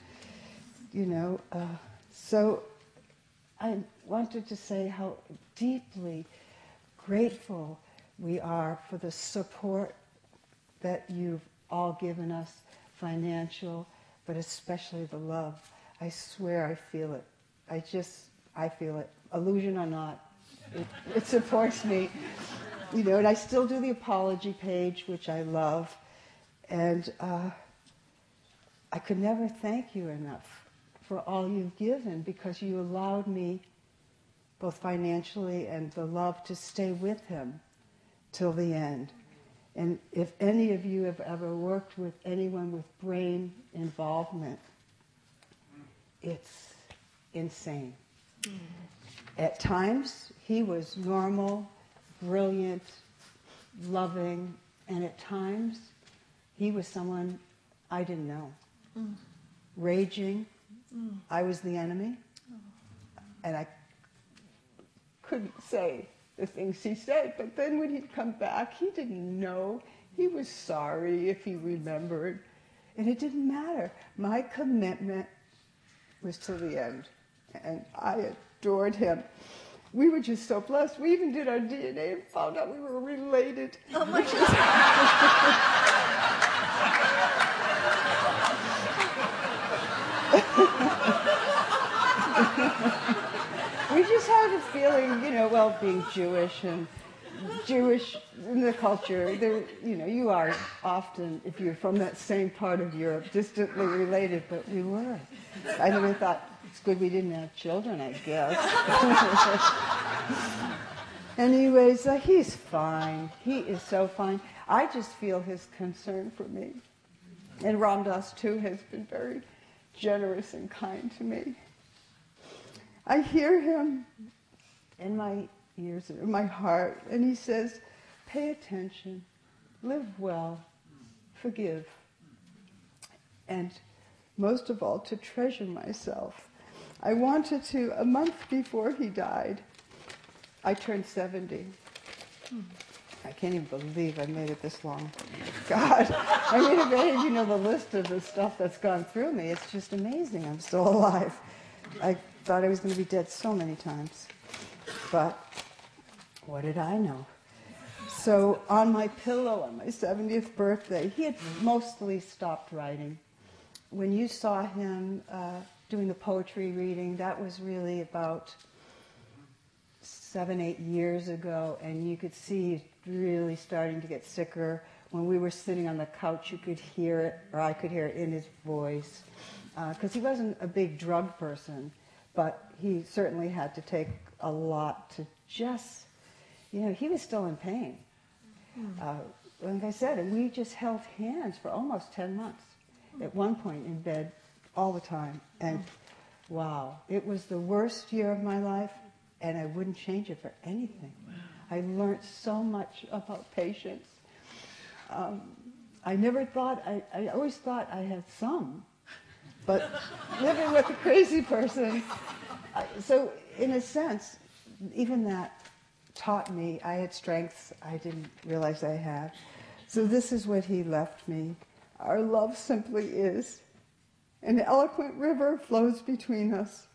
you know. Uh, so I wanted to say how deeply grateful we are for the support that you've all given us, financial, but especially the love. I swear I feel it. I just, I feel it. Illusion or not, it, it supports me. You know, and I still do the apology page, which I love. And uh, I could never thank you enough for all you've given because you allowed me, both financially and the love, to stay with him till the end. And if any of you have ever worked with anyone with brain involvement, it's insane. At times, he was normal, brilliant, loving, and at times, he was someone I didn't know. Raging. I was the enemy, and I couldn't say the things he said. But then when he'd come back, he didn't know. He was sorry if he remembered. And it didn't matter. My commitment was till the end. And I adored him. We were just so blessed. We even did our DNA and found out we were related. Oh my God. we just had a feeling, you know, well, being Jewish and Jewish in the culture, there, you know, you are often, if you're from that same part of Europe, distantly related, but we were. I never thought it's good we didn't have children, I guess. Anyways, uh, he's fine. He is so fine. I just feel his concern for me. And Ram Dass, too, has been very generous and kind to me. I hear him in my ears, in my heart, and he says, Pay attention, live well, forgive, and most of all, to treasure myself. I wanted to, a month before he died, I turned 70. I can't even believe I made it this long. God, I mean, if any of you know the list of the stuff that's gone through me, it's just amazing I'm still alive. I thought I was going to be dead so many times. But what did I know? So on my pillow on my 70th birthday, he had mostly stopped writing. When you saw him uh, doing the poetry reading, that was really about seven, eight years ago, and you could see he was really starting to get sicker. When we were sitting on the couch, you could hear it, or I could hear it in his voice, because uh, he wasn't a big drug person but he certainly had to take a lot to just, you know, he was still in pain. Mm. Uh, like I said, and we just held hands for almost 10 months at one point in bed all the time. And wow, it was the worst year of my life, and I wouldn't change it for anything. I learned so much about patience. Um, I never thought, I, I always thought I had some, but living with a crazy person, so in a sense, even that taught me I had strengths I didn't realize I had. So this is what he left me. Our love simply is. An eloquent river flows between us.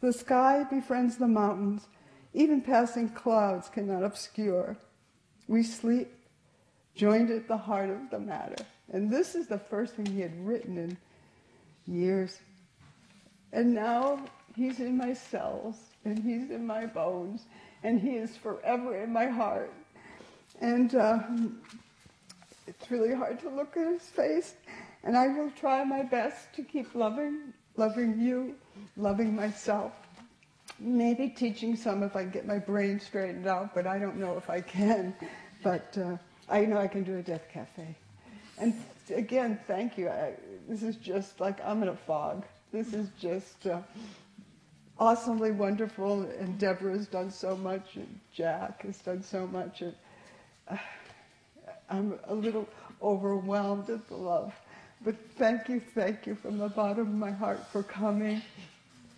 The sky befriends the mountains. Even passing clouds cannot obscure. We sleep, joined at the heart of the matter. And this is the first thing he had written in years. And now he's in my cells, and he's in my bones, and he is forever in my heart. And uh, it's really hard to look at his face, and I will try my best to keep loving, loving you, loving myself. Maybe teaching some if I get my brain straightened out, but I don't know if I can. But uh, I know I can do a death cafe. And again, thank you. I, this is just like I'm in a fog. This is just uh, awesomely wonderful, and Debra has done so much, and Jack has done so much, and uh, I'm a little overwhelmed at the love. But thank you, thank you from the bottom of my heart for coming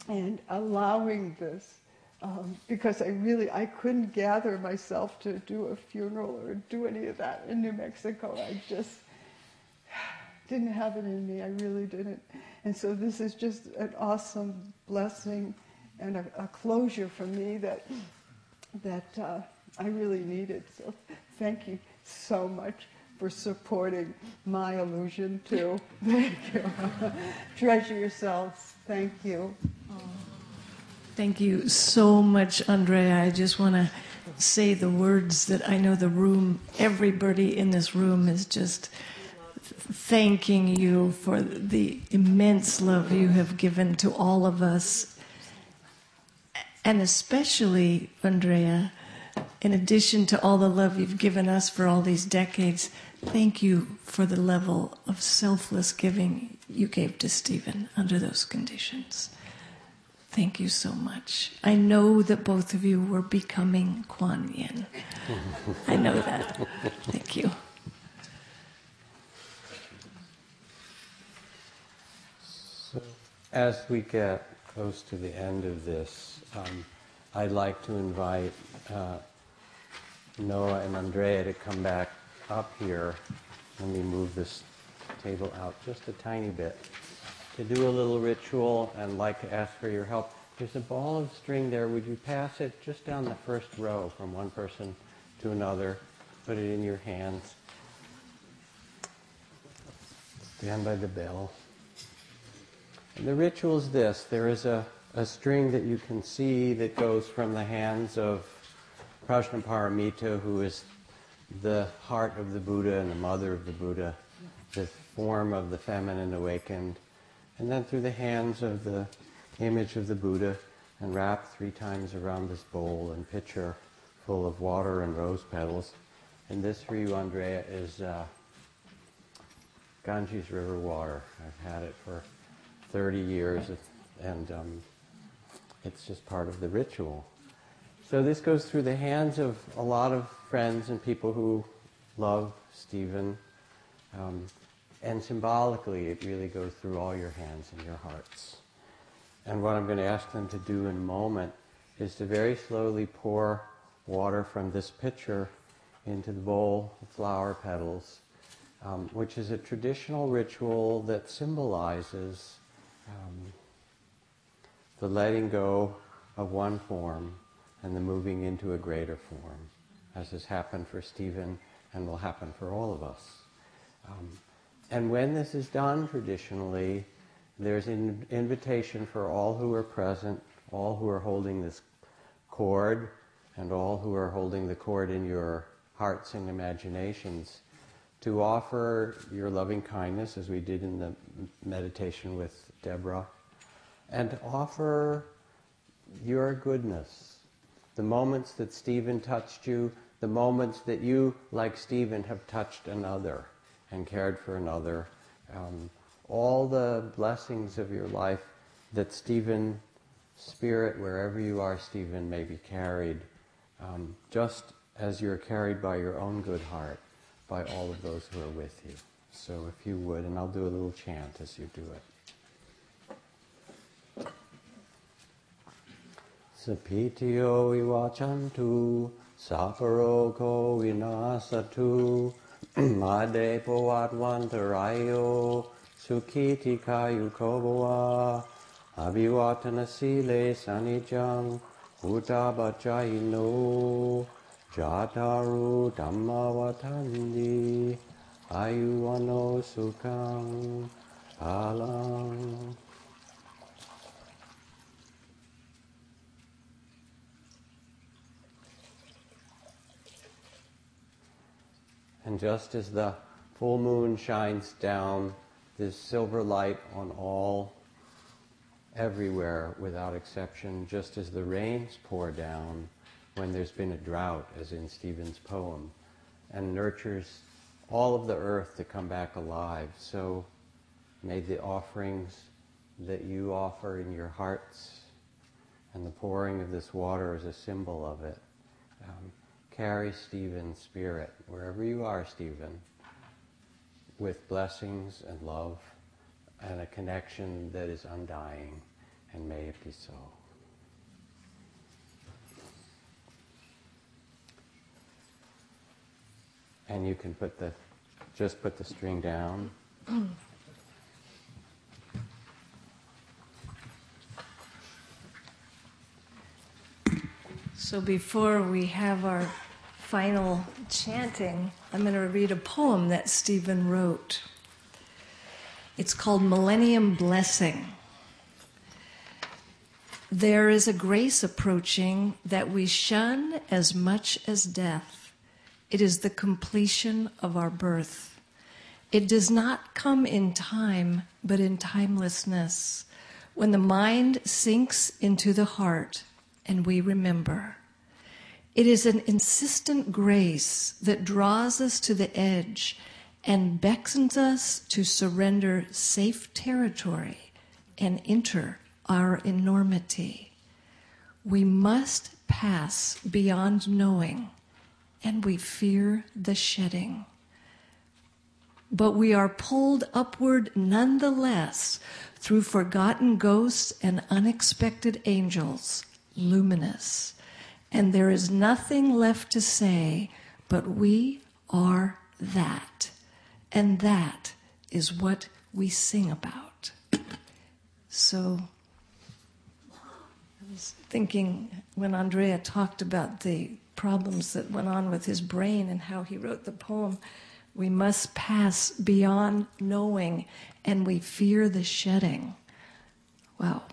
and allowing this. Um, because I really I couldn't gather myself to do a funeral or do any of that in New Mexico. I just didn't have it in me. I really didn't. And so this is just an awesome blessing and a, a closure for me that that uh, I really needed. So thank you so much for supporting my illusion too. Thank you. Treasure yourselves. Thank you. Thank you so much, Ondrea. I just want to say the words that I know the room, everybody in this room is just thanking you for the immense love you have given to all of us. And especially, Ondrea, in addition to all the love you've given us for all these decades, thank you for the level of selfless giving you gave to Stephen under those conditions. Thank you so much. I know that both of you were becoming Kuan Yin. I know that. Thank you. So, as we get close to the end of this, um, I'd like to invite uh, Noah and Ondrea to come back up here. Let me move this table out just a tiny bit to do a little ritual and like to ask for your help. There's a ball of string there. Would you pass it just down the first row from one person to another? Put it in your hands. Stand by the bell. And the ritual is this there is a, a string that you can see that goes from the hands of Prajnaparamita, who is the heart of the Buddha and the mother of the Buddha, the form of the feminine awakened, and then through the hands of the image of the Buddha, and wrapped three times around this bowl and pitcher full of water and rose petals. And this for you, Ondrea, is uh, Ganges River water. I've had it for 30 years, and um, it's just part of the ritual. So this goes through the hands of a lot of friends and people who love Stephen. Um, and symbolically, it really goes through all your hands and your hearts. And what I'm going to ask them to do in a moment is to very slowly pour water from this pitcher into the bowl of flower petals, um, which is a traditional ritual that symbolizes um, the letting go of one form and the moving into a greater form, as has happened for Stephen and will happen for all of us. Um, and when this is done traditionally, there's an invitation for all who are present, all who are holding this cord, and all who are holding the cord in your hearts and imaginations to offer your loving kindness, as we did in the meditation with Debra, and offer your goodness. The moments that Stephen touched you, the moments that you, like Stephen, have touched another and cared for another. Um, all the blessings of your life that Stephen, Spirit, wherever you are, Stephen, may be carried, um, just as you're carried by your own good heart, by all of those who are with you. So if you would, and I'll do a little chant as you do it. Sapitio viwachantu, saparoko vinasatu, made poatvantarayo, sukhiti kayukoboa, avivatana sile sanijang, utabachayino, jataru dhammavatandi, ayuvano sukhang, alang. And just as the full moon shines down this silver light on all, everywhere without exception, just as the rains pour down when there's been a drought, as in Stephen's poem, and nurtures all of the earth to come back alive. So may the offerings that you offer in your hearts and the pouring of this water is a symbol of it um, carry Stephen's spirit, wherever you are, Stephen, with blessings and love and a connection that is undying, and may it be so. And you can put the, just put the string down. So before we have our final chanting, I'm going to read a poem that Stephen wrote. It's called Millennium Blessing. There is a grace approaching that we shun as much as death. It is the completion of our birth. It does not come in time, but in timelessness, when the mind sinks into the heart and we remember. It is an insistent grace that draws us to the edge and beckons us to surrender safe territory and enter our enormity. We must pass beyond knowing, and we fear the shedding. But we are pulled upward nonetheless through forgotten ghosts and unexpected angels, luminous. And there is nothing left to say, but we are that. And that is what we sing about. So, I was thinking when Ondrea talked about the problems that went on with his brain and how he wrote the poem, we must pass beyond knowing and we fear the shedding. Wow.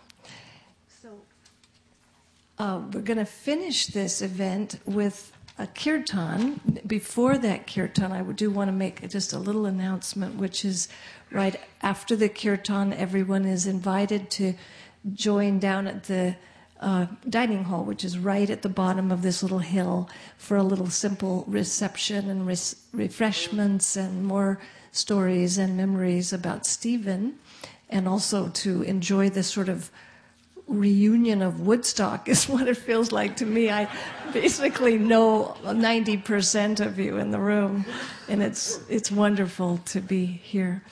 Uh, we're going to finish this event with a kirtan. Before that kirtan, I do want to make just a little announcement, which is right after the kirtan, everyone is invited to join down at the uh, dining hall, which is right at the bottom of this little hill, for a little simple reception and res- refreshments and more stories and memories about Stephen, and also to enjoy this sort of reunion of Woodstock is what it feels like to me. I basically know 90% of you in the room, and it's it's wonderful to be here.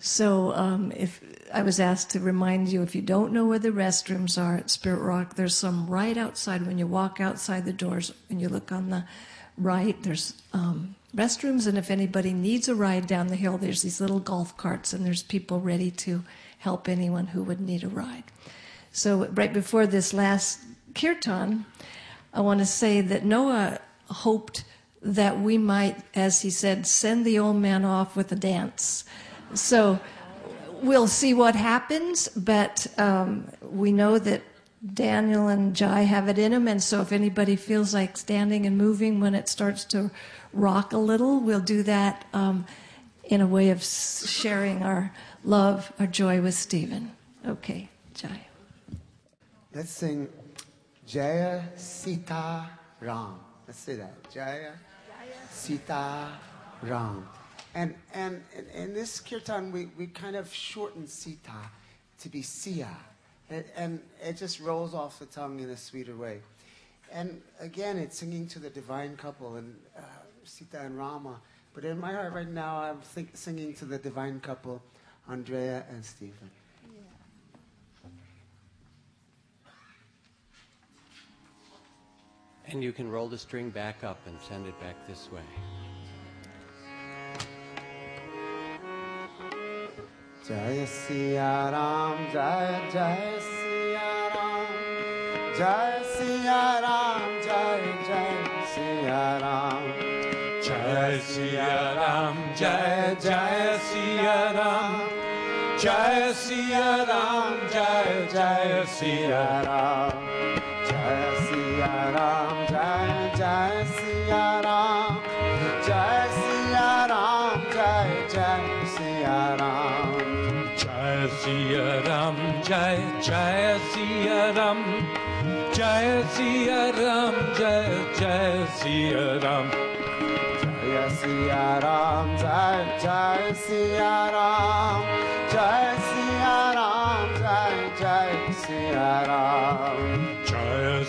So, um, if I was asked to remind you, if you don't know where the restrooms are at Spirit Rock, there's some right outside when you walk outside the doors and you look on the right. There's um, restrooms, and if anybody needs a ride down the hill, there's these little golf carts, and there's people ready to help anyone who would need a ride. So, right before this last kirtan, I want to say that Noah hoped that we might, as he said, send the old man off with a dance. So, we'll see what happens, but um, we know that Daniel and Jai have it in them, and so if anybody feels like standing and moving when it starts to rock a little, we'll do that um, in a way of sharing our love, our joy with Stephen. Okay, Jai. Let's sing Jaya Sita Ram. Let's say that. Jaya Sita Ram. And, and in this kirtan, we, we kind of shorten Sita to be Sia. And, and it just rolls off the tongue in a sweeter way. And again, it's singing to the divine couple and uh, Sita and Rama. But in my heart right now, I'm think, singing to the divine couple, Ondrea and Stephen. And you can roll the string back up and send it back this way. Jaya Siya Ram, Jaya Jaya Siya Ram, Jaya Siya Ram, Jaya Jaya Siya Ram. Jai Siya Ram, Jai Jai Siya Ram, Jai Siya Ram, Jai Jai Siya Ram. Jaya Siya Ram, Siya Ram, Jaya Siya Ram, Jaya Jaya Siya Ram. Jai Siya Ram, Jai Jai Siya Ram, Jai Siya Ram, Jai Jai Siya Ram. Jaya Siya Ram, Jaya Jaya Siya Ram, Jaya Siya Ram, Jaya Jaya Siya Ram. Jai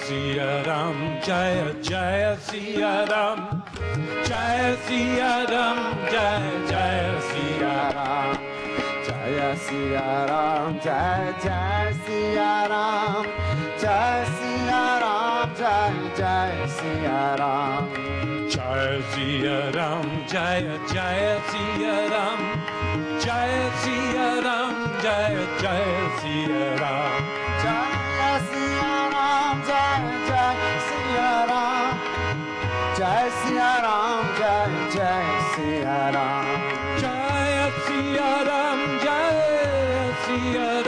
Siya Ram, Jai Jai Siya Ram, Jai Siya Ram, Jai Jai Siya Ram. Jaya Siya Ram, Jaya Jaya Siya Ram, Jaya Siya Ram, Jaya Jaya Siya Ram. Jai Siya Ram, Jai Jai Siya Ram, Jai Siya Ram, Jai Jai Siya Ram. Jaya Siya Ram, Jaya Jaya Siya Ram, Jaya Siya Ram, Jaya Jaya Siya Ram. Jai Siya Ram, Jai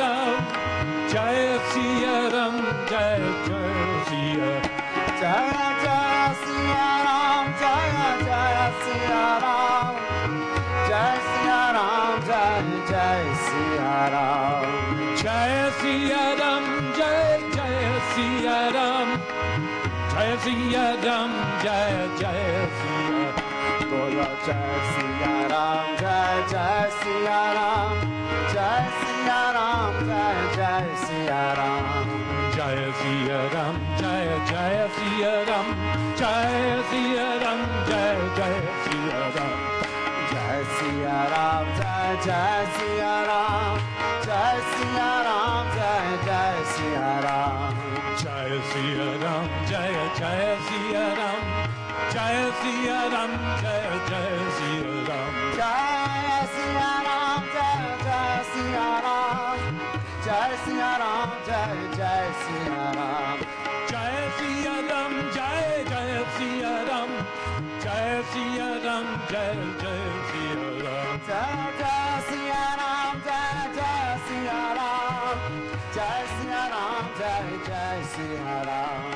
Jai Siya Ram, Siya Ram, Jai Jai Siya Ram, Jai Siya Ram, Jai Jai Siya Ram. Jai Siya Ram, Jai Jai Siya Ram, Jai Siya Ram, Jai Jai Siya Ram. Jai Siya Ram, Jai Jai Siya Jai Siya Ram, Jai Siya Ram, Jai Jai Siya Ram. Jai Siya Ram, Jai Siya Ram, Jai Ram, Jai Siya Ram. Jai Siya Ram, Jai Jai Siya Ram, Jai Siya Ram, Jai Jai Siya Ram. Jai Jai Siya Ram, Jai Jai Siya Ram, Jai Siya Ram, Jai Jai Siya